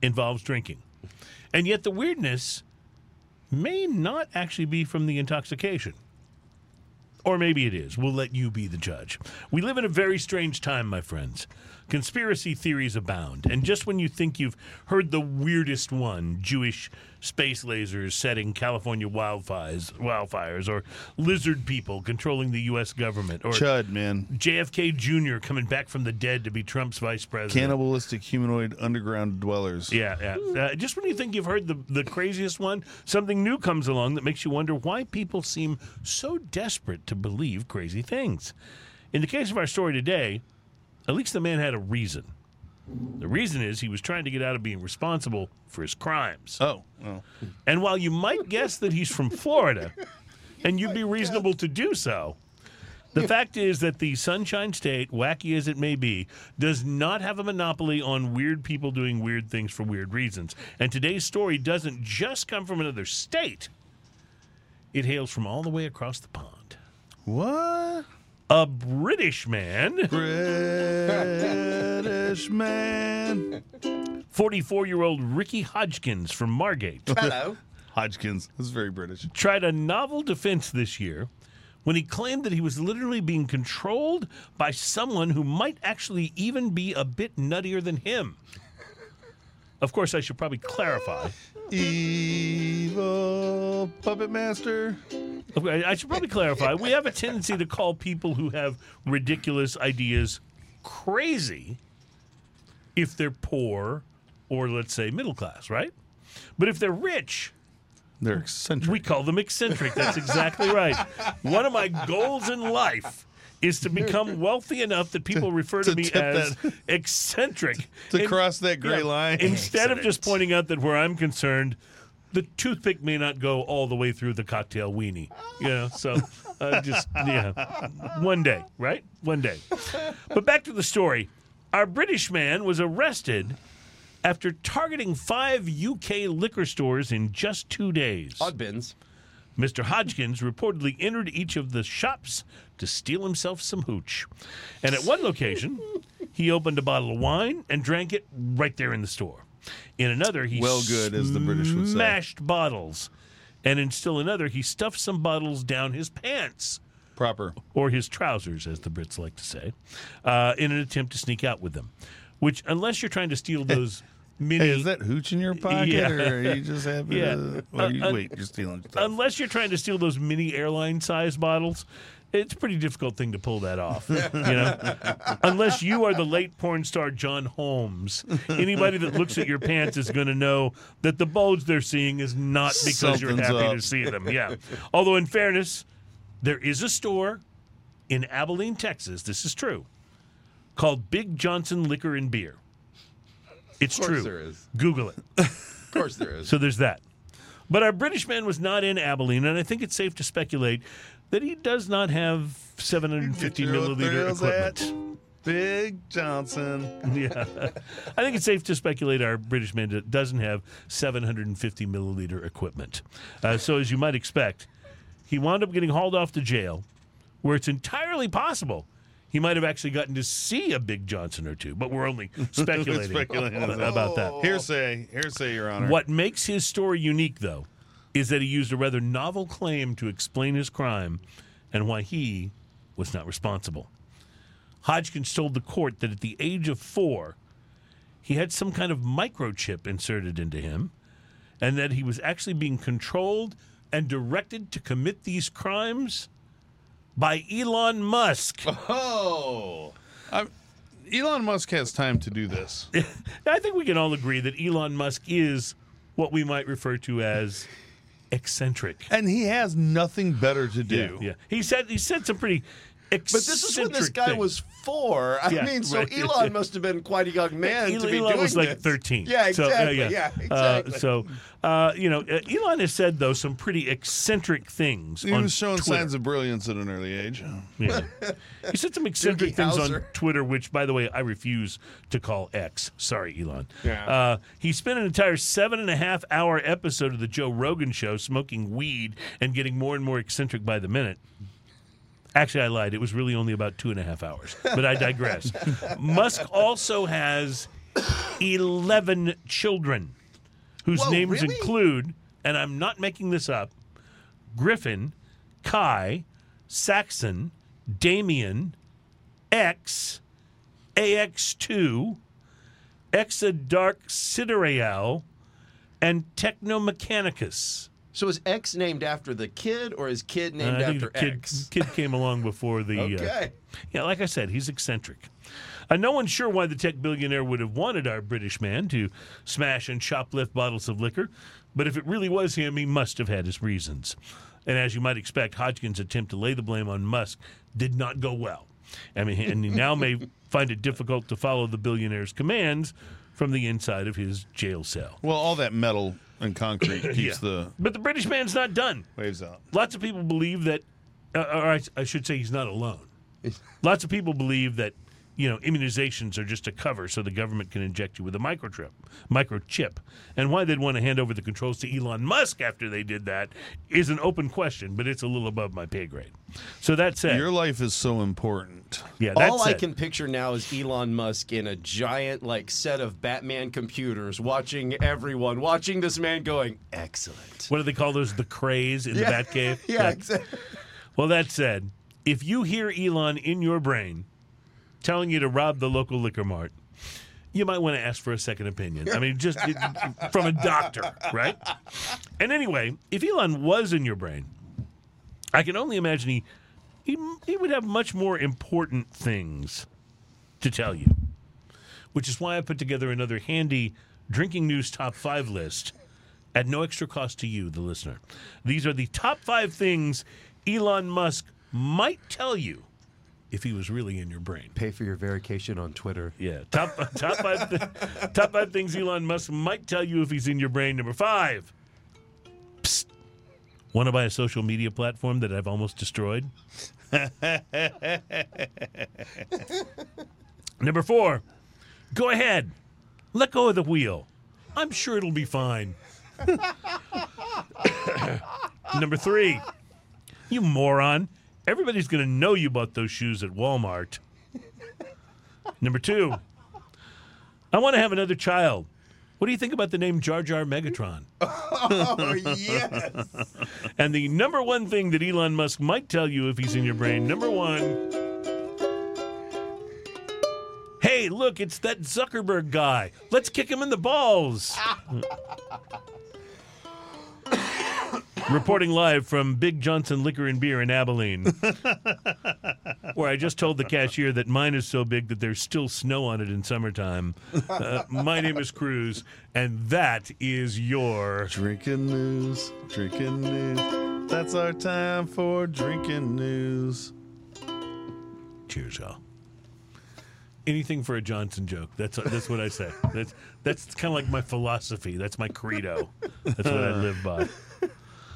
involves drinking. And yet the weirdness may not actually be from the intoxication. Or maybe it is. We'll let you be the judge. We live in a very strange time, my friends. Conspiracy theories abound. And just when you think you've heard the weirdest one, Jewish space lasers setting California wildfires, wildfires or lizard people controlling the U.S. government, or Chud, man. JFK Jr. coming back from the dead to be Trump's vice president. Cannibalistic humanoid underground dwellers. Yeah, yeah. Uh, just when you think you've heard the, the craziest one, something new comes along that makes you wonder why people seem so desperate to believe crazy things. In the case of our story today, at least the man had a reason. The reason is he was trying to get out of being responsible for his crimes. Oh, oh. And while you might guess that he's from Florida, and you'd be reasonable to do so, the fact is that the Sunshine State, wacky as it may be, does not have a monopoly on weird people doing weird things for weird reasons. And today's story doesn't just come from another state, it hails from all the way across the pond. What? A British man, British man. 44 year old Ricky Hodgkins from Margate. Hello. Hodgkins. That's very British. tried a novel defense this year when he claimed that he was literally being controlled by someone who might actually even be a bit nuttier than him. Of course, I should probably clarify. Evil puppet master. Okay, I should probably clarify. We have a tendency to call people who have ridiculous ideas crazy if they're poor or, let's say, middle class, right? But if they're rich, They're eccentric. We call them eccentric. That's exactly right. One of my goals in life is to become wealthy enough that people refer to, to me as that- eccentric. to And- cross that gray yeah, line. Instead of just pointing out that where I'm concerned, the toothpick may not go all the way through the cocktail weenie. You know, so uh, just, yeah. One day, right? One day. But back to the story. Our British man was arrested after targeting five UK liquor stores in just two days. Oddbins. Mr. Hodgkins reportedly entered each of the shops to steal himself some hooch. And at one location, he opened a bottle of wine and drank it right there in the store. In another, he Well good, as the British would say. smashed bottles. And in still another, he stuffed some bottles down his pants Proper. or his trousers, as the Brits like to say, uh, in an attempt to sneak out with them. Which, unless you're trying to steal those mini, Hey, is that hooch in your pocket, Yeah. or are you just happy Yeah. to? Or you, Uh, uh, wait, you're stealing stuff. unless you're trying to steal those mini airline size bottles, it's a pretty difficult thing to pull that off. You know, unless you are the late porn star John Holmes, anybody that looks at your pants is going to know that the bulge they're seeing is not because you're happy up. to see them. Yeah. Although, in fairness, there is a store in Abilene, Texas. This is true, called Big Johnson Liquor and Beer. It's Of course true. there is. Google it. Of course there is. So there's that. But our British man was not in Abilene, and I think it's safe to speculate that he does not have 750 milliliter equipment. Big Johnson. Yeah, I think it's safe to speculate our British man doesn't have 750 milliliter equipment. Uh, so as you might expect, he wound up getting hauled off to jail, where it's entirely possible. He might have actually gotten to see a Big Johnson or two, but we're only speculating, Speculating. about that. Hearsay, hearsay, Your Honor. What makes his story unique, though, is that he used a rather novel claim to explain his crime and why he was not responsible. Hodgkins told the court that at the age of four, he had some kind of microchip inserted into him, and that he was actually being controlled and directed to commit these crimes by Elon Musk. Oh. Elon Musk has time to do this. I think we can all agree that Elon Musk is what we might refer to as eccentric. And he has nothing better to do. Yeah, he said he said some pretty. But this is when this guy things. was four. I Yeah, mean, so right. Elon must have been quite a young man Elon, to be Elon doing was like this. 13. Yeah, So, uh, exactly. yeah. yeah. Uh, exactly. so, uh, you know, uh, Elon has said, though, some pretty eccentric things. He on was showing Twitter. signs of brilliance at an early age. Yeah. He said some eccentric things on Twitter, which, by the way, I refuse to call X. Sorry, Elon. Yeah. Uh, he spent an entire seven and a half hour episode of the Joe Rogan show smoking weed and getting more and more eccentric by the minute. Actually, I lied. It was really only about two and a half hours, but I digress. Musk also has 11 children whose Whoa, names really? include, and I'm not making this up, Griffin, Kai, Saxon, Damian, X, AX2, Exadark Sidereal, and Techno Mechanicus. So is X named after the kid, or is kid Uh, named think after the kid, X? kid came along before the. Uh, Okay. yeah, like I said, he's eccentric. Uh, no one's sure why the tech billionaire would have wanted our British man to smash and shoplift bottles of liquor, but if it really was him, he must have had his reasons. And as you might expect, Hodgkins' attempt to lay the blame on Musk did not go well. I mean, and he now may find it difficult to follow the billionaire's commands from the inside of his jail cell. Well, all that metal and concrete keeps Yeah. the But the British man's not done. waves out. Lots of people believe that, uh, or I, I should say, he's not alone. Lots of people believe that you know immunizations are just a cover so the government can inject you with a microchip, microchip. And why they'd want to hand over the controls to Elon Musk after they did that is an open question, but it's a little above my pay grade. So that said, Your life is so important. yeah, that All I said, can picture now is Elon Musk in a giant like set of Batman computers, watching everyone, watching this man going, "Excellent." What do they call those? The craze in Yeah. the Batcave. Yeah, exactly. Well, that said, if you hear Elon in your brain telling you to rob the local liquor mart, you might want to ask for a second opinion. I mean, just it- from a doctor, right? And anyway, if Elon was in your brain, I can only imagine he he, he would have much more important things to tell you, which is why I put together another handy drinking news top five list at no extra cost to you, the listener. These are the top five things Elon Musk might tell you if he was really in your brain. Pay for your vacation on Twitter. Yeah, top top five th- top five things Elon Musk might tell you if he's in your brain. Number five. Psst. Want to buy a social media platform that I've almost destroyed? Number four. Go ahead. Let go of the wheel. I'm sure it'll be fine. Number three, you moron. Everybody's going to know you bought those shoes at Walmart. Number two, I want to have another child. What do you think about the name Jar Jar Megatron? Oh, yes. And the number one thing that Elon Musk might tell you if he's in your brain, number one. Hey, look, it's that Zuckerberg guy. Let's kick him in the balls. Reporting live from Big Johnson Liquor and Beer in Abilene, where I just told the cashier that mine is so big that there's still snow on it in summertime. Uh, my name is Cruz, and that is your. Drinking news, drinking news. That's our time for drinking news. Cheers, y'all. Anything for a Johnson joke. That's that's what I say. That's that's kind of like my philosophy. That's my credo. That's what I live by.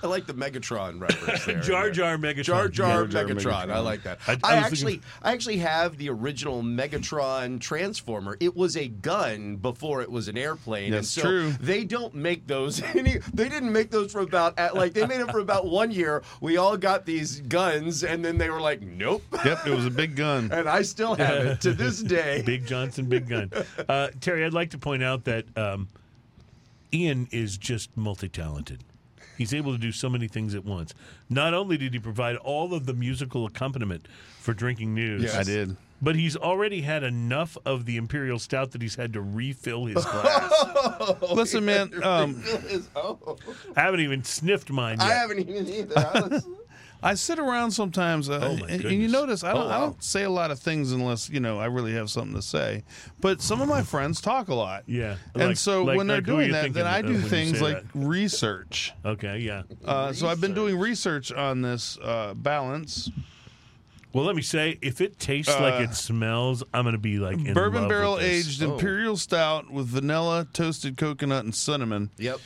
I like the Megatron reference there. Jar Jar Megatron. Jar Jar Jar Megatron. Megatron. I like that. I- I, I actually, thinking- I actually have the original Megatron Transformer. It was a gun before it was an airplane. and That's so true. They don't make those any. They didn't make those for about at, like they made it for about one year. We all got these guns, and then they were like, nope. Yep, it was a big gun. And I still have it to this day. Big Johnson, big gun. Uh, Terry, I'd like to point out that um, Ian is just multi talented. He's able to do so many things at once. Not only did he provide all of the musical accompaniment for drinking news, Yes. I did. but he's already had enough of the Imperial Stout that he's had to refill his glass. Listen, man. Um, I haven't even sniffed mine yet. I haven't even either. I sit around sometimes, uh, Oh, and, and you notice I don't, Oh, I don't say a lot of things unless you know I really have something to say. But some of my friends talk a lot. Yeah, and like- so like- when they're like doing that, then I do things say like research. Okay, yeah. Uh, so I've been doing research on this uh, balance Well, let me say, if it tastes like Uh, it smells, I'm going to be like in bourbon love barrel with this. aged Oh. imperial stout with vanilla, toasted coconut, and cinnamon. yep.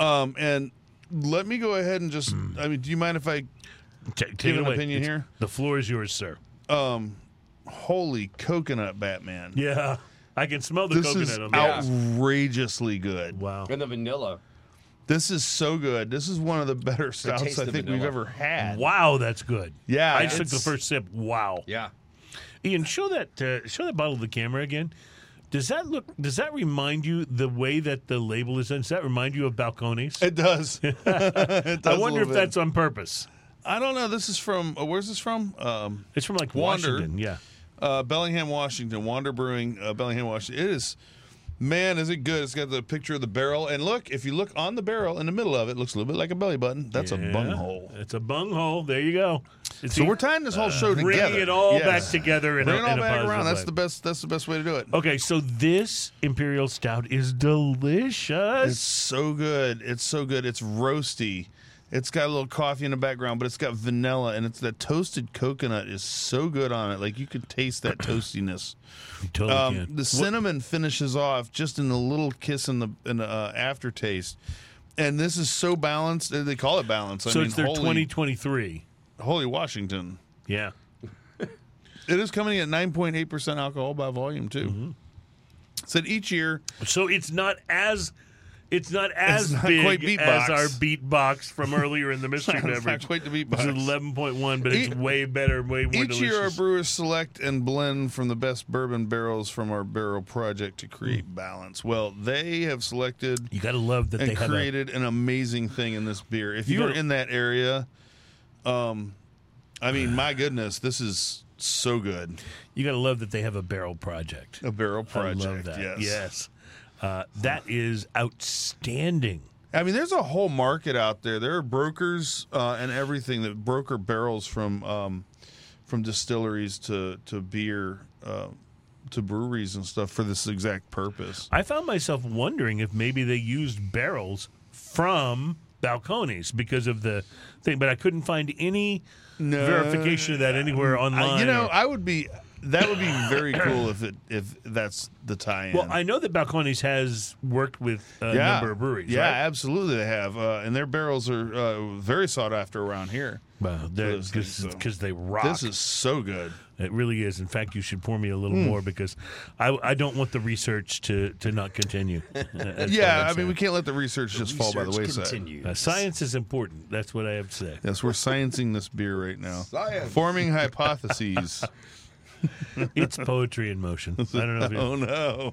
Um, and let me go ahead and just. Hmm. I mean, do you mind if I Ta- take give an away. opinion It's- here? The floor is yours, sir. holy coconut Batman? Yeah, I can smell the This coconut is on the outrageously good. Wow. And the vanilla. This is so good. This is one of the better stouts taste I of think we've ever had. Wow, that's good. Yeah, I just took the first sip. Wow. Yeah. Ian, show that uh, show that bottle to the camera again. Does that look? Does that remind you the way that the label is? Does that remind you of Balcones? It does. It does I a wonder if bit. that's on purpose. I don't know. This is from. Uh, where's this from? Um, It's from like Wander. Washington. Yeah. uh, Bellingham, Washington. Wander Brewing, uh, Bellingham, Washington. It is. Man, is it good? It's got the picture of the barrel, and look, if you look on the barrel in the middle of it, it looks a little bit like a belly button. That's a Yeah. bunghole. It's a bunghole. There you go. It's So we're tying this whole show together, bringing it all Yes. back together and Bring a, it all back around. That's the best. That's the best way to do it. Okay, so this imperial stout is delicious. It's so good. It's so good. It's roasty. It's got a little coffee in the background, but it's got vanilla, and it's that toasted coconut is so good on it. Like you could taste that toastiness. You totally Um, can. the cinnamon finishes off just in a little kiss in the in the uh, aftertaste, and this is so balanced. They call it balanced. I so mean, it's their holy, 2023. holy Washington. Yeah. It is coming at nine point eight percent alcohol by volume too. Mm-hmm. Said each year So it's not as it's not as not big as our beatbox from earlier in the mystery beverage. It's not quite the Beatbox. eleven point one, but it's E- way better, way more Each delicious. year, our brewers select and blend from the best bourbon barrels from our barrel project to Hmm. create balance. Well, they have selected you got to love that they and have a, created an amazing thing in this beer. If You you're in that area, um, I mean, my goodness, this is so good. you got to love that they have a barrel project. A barrel project. I love that. Yes. Yes. Uh, that is outstanding. I mean, there's a whole market out there. There are brokers uh, and everything that broker barrels from um, from distilleries to to beer uh, to breweries and stuff for this exact purpose. I found myself wondering if maybe they used barrels from Balcones because of the thing, but I couldn't find any verification of that anywhere online. I- you know, or- I would be that would be very cool if it if that's the tie-in. Well, I know that Balcones has worked with a yeah, number of breweries. Yeah, right? absolutely, they have, uh, and their barrels are uh, very sought after around here. Well, because so. they rock. This is so good. It really is. In fact, you should pour me a little Hmm. more because I, I don't want the research to, to not continue. Yeah, I'm mean, we can't let the research just fall by the wayside. Uh, science is important. That's what I have to say. Yes, we're sciencing this beer right now. Science. Forming hypotheses. It's poetry in motion. I don't know. If you, oh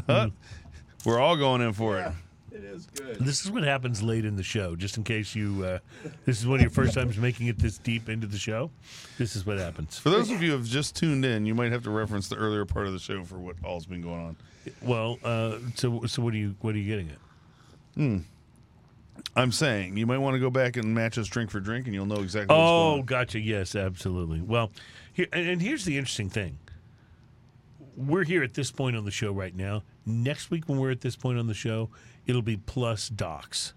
no. we're all going in for it. It is good. this is what happens late in the show. Just in case you, uh, this is one of your first times making it this deep into the show. This is what happens. For those of you who have just tuned in, you might have to reference the earlier part of the show for what all's been going on. Well, uh, so so what are you what are you getting at? I'm saying you might want to go back and match us drink for drink, and you'll know exactly what's Oh, going on. Oh gotcha. Yes, absolutely. Well, here and here's the interesting thing. We're here at this point on the show right now. Next week, when we're at this point on the show, it'll be plus docs.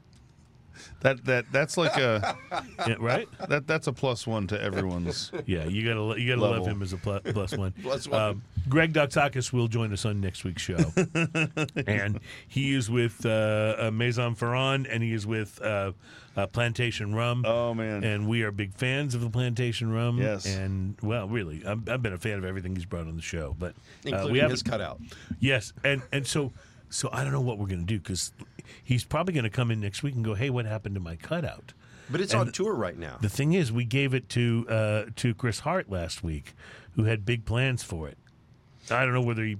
That that that's like a Yeah, right? that that's a plus one to everyone's. Yeah, you gotta you gotta love him as a plus one. Plus one. Um, Greg Doxakis will join us on next week's show, and he is with uh, uh, Maison Ferrand, and he is with uh, uh, Plantation Rum. Oh man, and we are big fans of the plantation rum. Yes. and well, really, I've, I've been a fan of everything he's brought on the show. But uh, Including we have his cutout. Yes, and and so so I don't know what we're going to do because he's probably going to come in next week and go, "Hey, what happened to my cutout?" But it's And on tour right now. The thing is, we gave it to uh, to Kris Hart last week, who had big plans for it. I don't know whether he, you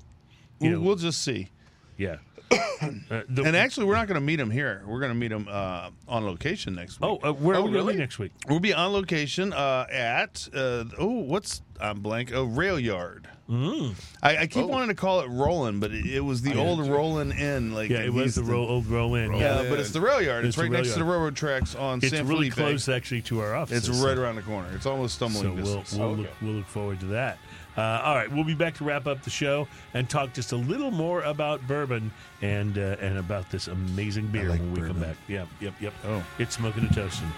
we'll, know, we'll just see. yeah. Uh, the- And actually, we're not going to meet him here. We're going to meet him uh, on location next week. oh, uh, where Oh, are we really? next week? We'll be on location uh, at uh, oh, what's I'm blank. A rail yard. Mm. I, I keep Oh. wanting to call it Rollin, but it, it was the old Rollin Inn. Like Yeah, it was the Houston. roll, old roll in. Yeah, Yeah. but it's the rail yard. It's, It's right next to the railroad tracks on It's San really Felipe. close actually to our office. It's right around the corner. It's almost So stumbling we'll we'll, look, we'll look forward to that. Uh, all right, we'll be back to wrap up the show and talk just a little more about bourbon and uh, and about this amazing beer like when we come back. Yep, yep, yep. Oh. it's smoking and toasting.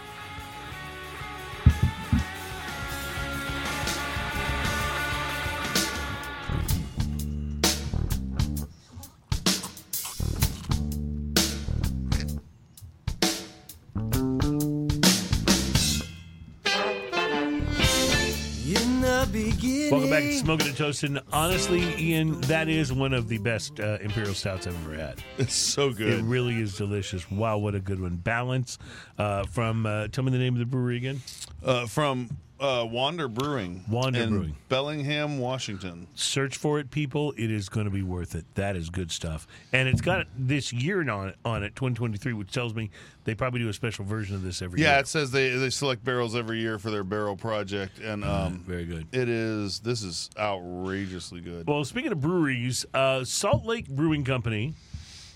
Smoking and Toasting. Honestly, Ian, that is one of the best uh, imperial stouts I've ever had. It's so good. It really is delicious. Wow, what a good one. Balance uh, from, uh, tell me the name of the brewery again. Uh, from uh, Wander Brewing. Wander in Brewing. Bellingham, Washington. Search for it, people. It is going to be worth it. That is good stuff. And it's got this year on it, on it 2023, which tells me they probably do a special version of this every year. Yeah, it says they, they select barrels every year for their barrel project, and um, Very good. it is this is outrageously good. Well, speaking of breweries, uh, Salt Lake Brewing Company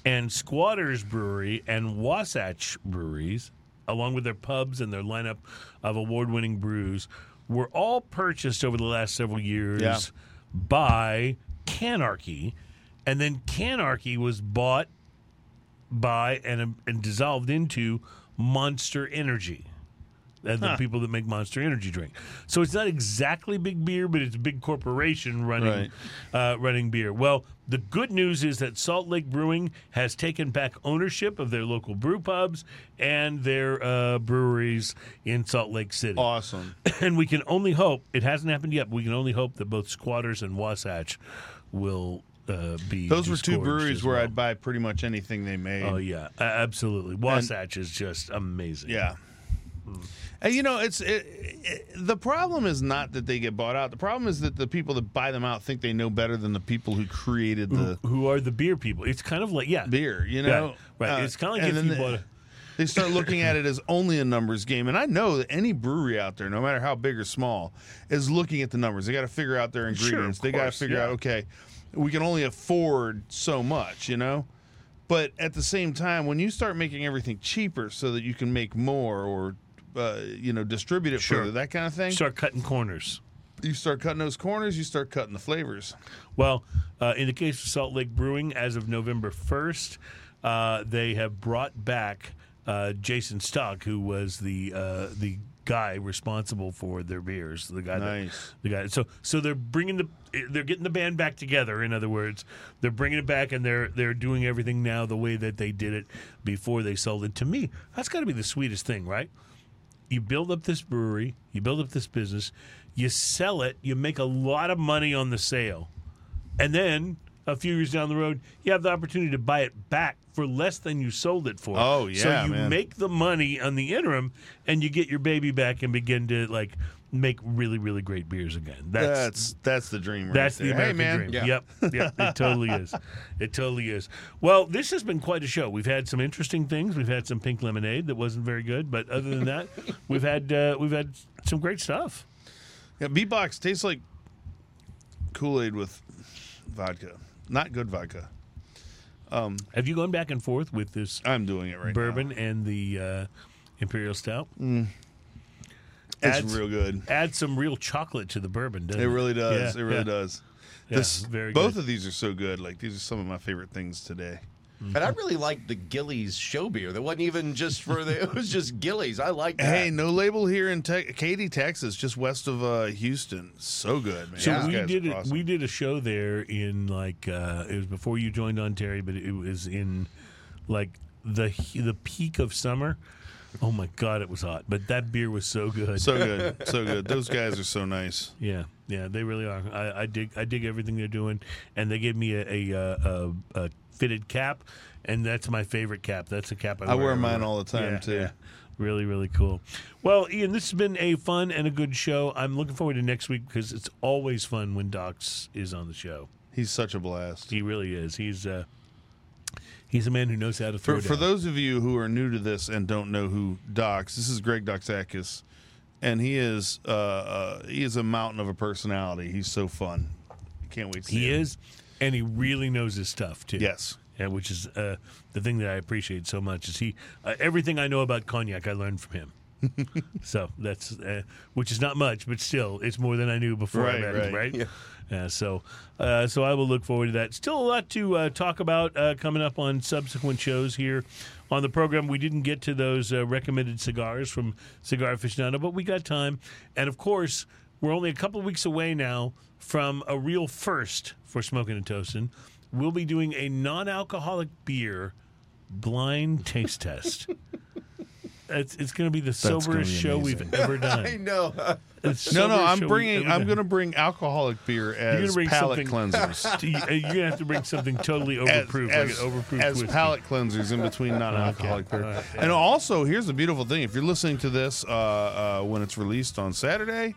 and Squatters Brewery and Wasatch Breweries, along with their pubs and their lineup of award winning brews, were all purchased over the last several years Yeah. by Canarchy. And then Canarchy was bought by and, and dissolved into Monster Energy. Uh, the people that make Monster Energy drink. So it's not exactly big beer, but it's a big corporation running uh, running beer. Well, the good news is that Salt Lake Brewing has taken back ownership of their local brew pubs and their uh, breweries in Salt Lake City. awesome. And we can only hope it hasn't happened yet. But we can only hope that both Squatters and Wasatch will uh, be. Those were two breweries as where. I'd buy pretty much anything they made. Oh yeah, a- absolutely. Wasatch is just amazing. Yeah. And you know, it's it, it, the problem is not that they get bought out. The problem is that the people that buy them out think they know better than the people who created the Who are the beer people? It's kind of like yeah, beer. You know, right. right. Uh, it's kind of like if you the- bought. A, they start looking at it as only a numbers game. And I know that any brewery out there, no matter how big or small, is looking at the numbers. They got to figure out their Sure, ingredients. they got to figure yeah. out, okay, we can only afford so much, you know? But at the same time, when you start making everything cheaper so that you can make more or, uh, you know, distribute it Sure. further, that kind of thing, start cutting corners. you start cutting those corners, you start cutting the flavors. Well, uh, in the case of Salt Lake Brewing, as of November 1st, uh, they have brought back uh, Jason Stock, who was the uh, the guy responsible for their beers. The guy, that- Nice. the guy. So so they're bringing the they're getting the band back together. In other words, they're bringing it back and they're they're doing everything now the way that they did it before they sold it. To me, that's got to be the sweetest thing, right? You build up this brewery, you build up this business, you sell it, you make a lot of money on the sale, and then a few years down the road, you have the opportunity to buy it back for less than you sold it for. Oh, yeah, so you man. make the money on the interim, and you get your baby back and begin to like make really really great beers again. That's That's that's the dream. Right that's there. the American hey, man. dream. Yeah. Yep, yep, it totally is. It totally is. Well, this has been quite a show. We've had some interesting things. We've had some pink lemonade that wasn't very good, but other than that, we've had uh, we've had some great stuff. Yeah, beatbox tastes like Kool Aid with vodka. Not good vodka. Have you gone back and forth with this I'm doing it right bourbon now. and the uh, imperial stout? It's adds- real good. Add some real chocolate to the bourbon, doesn't It it? really does. Yeah, it really yeah. does. Yeah, This, very both good. of these are so good. Like these are some of my favorite things today. And I really liked the Gillies show beer. That wasn't even just for the. It was just Gillies. I like that. Hey, no label here in te- Katy, Texas, just west of uh, Houston. So good, man. So These we did are it. awesome. We did a show there in like uh, it was before you joined on Terry, but it was in like the the peak of summer. Oh my god, it was hot, but that beer was so good. so good, so good. Those guys are so nice. yeah, yeah, they really are. I, I dig I dig everything they're doing, and they gave me a a, a, a fitted cap, and that's my favorite cap. That's a cap I, I wear mine all the time, Yeah, too. yeah. Really, really cool. Well, Ian, this has been a fun and a good show. I'm looking forward to next week because it's always fun when Docs is on the show. He's such a blast. He really is. He's uh, he's a man who knows how to throw For, for those of you who are new to this and don't know who Docs, this is Greg Doxakis, and he is uh, uh, he is a mountain of a personality. He's so fun. Can't wait to see He him. is, and he really knows his stuff too. Yes. Yeah, which is uh, the thing that I appreciate so much. Is he uh, everything I know about cognac I learned from him. so that's uh, which is not much, but still, it's more than I knew before I Right, him. right. Right. Yeah. so, uh, so I will look forward to that. Still a lot to uh, talk about uh, coming up on subsequent shows here on the program. We didn't get to those uh, recommended cigars from Cigar Aficionado, but we got time. And of course, we're only a couple of weeks away now from a real first for Smoking and Toasting. We'll be doing a non-alcoholic beer blind taste test. It's, it's going to be the soberest be show we've ever done. I know. It's No, no, I'm bringing. I'm going to bring alcoholic beer You're as bring palate cleansers. You- uh, You're gonna have to bring something totally overproof, as, like an overproof as whiskey. palate cleansers in between non-alcoholic Okay. beer. All right. And also, here's the beautiful thing: if you're listening to this uh, uh, when it's released on Saturday,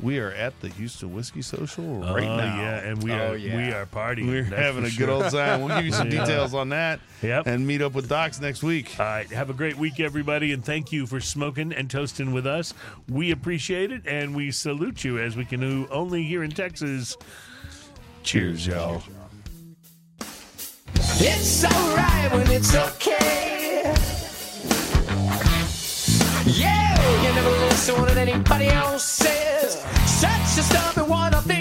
we are at the Houston Whiskey Social oh, right oh, now. yeah, and we Oh, are yeah. we are partying. We're having a sure. good old time. We'll give you some Yeah. details on that. Yep. And meet up with Docs next week. All right, have a great week, everybody, and thank you for smoking and toasting with us. We appreciate it, and we salute you as we can do only here in Texas. Cheers, y'all. It's alright when it's okay. listen to anybody else says. Such a stubborn one, I think.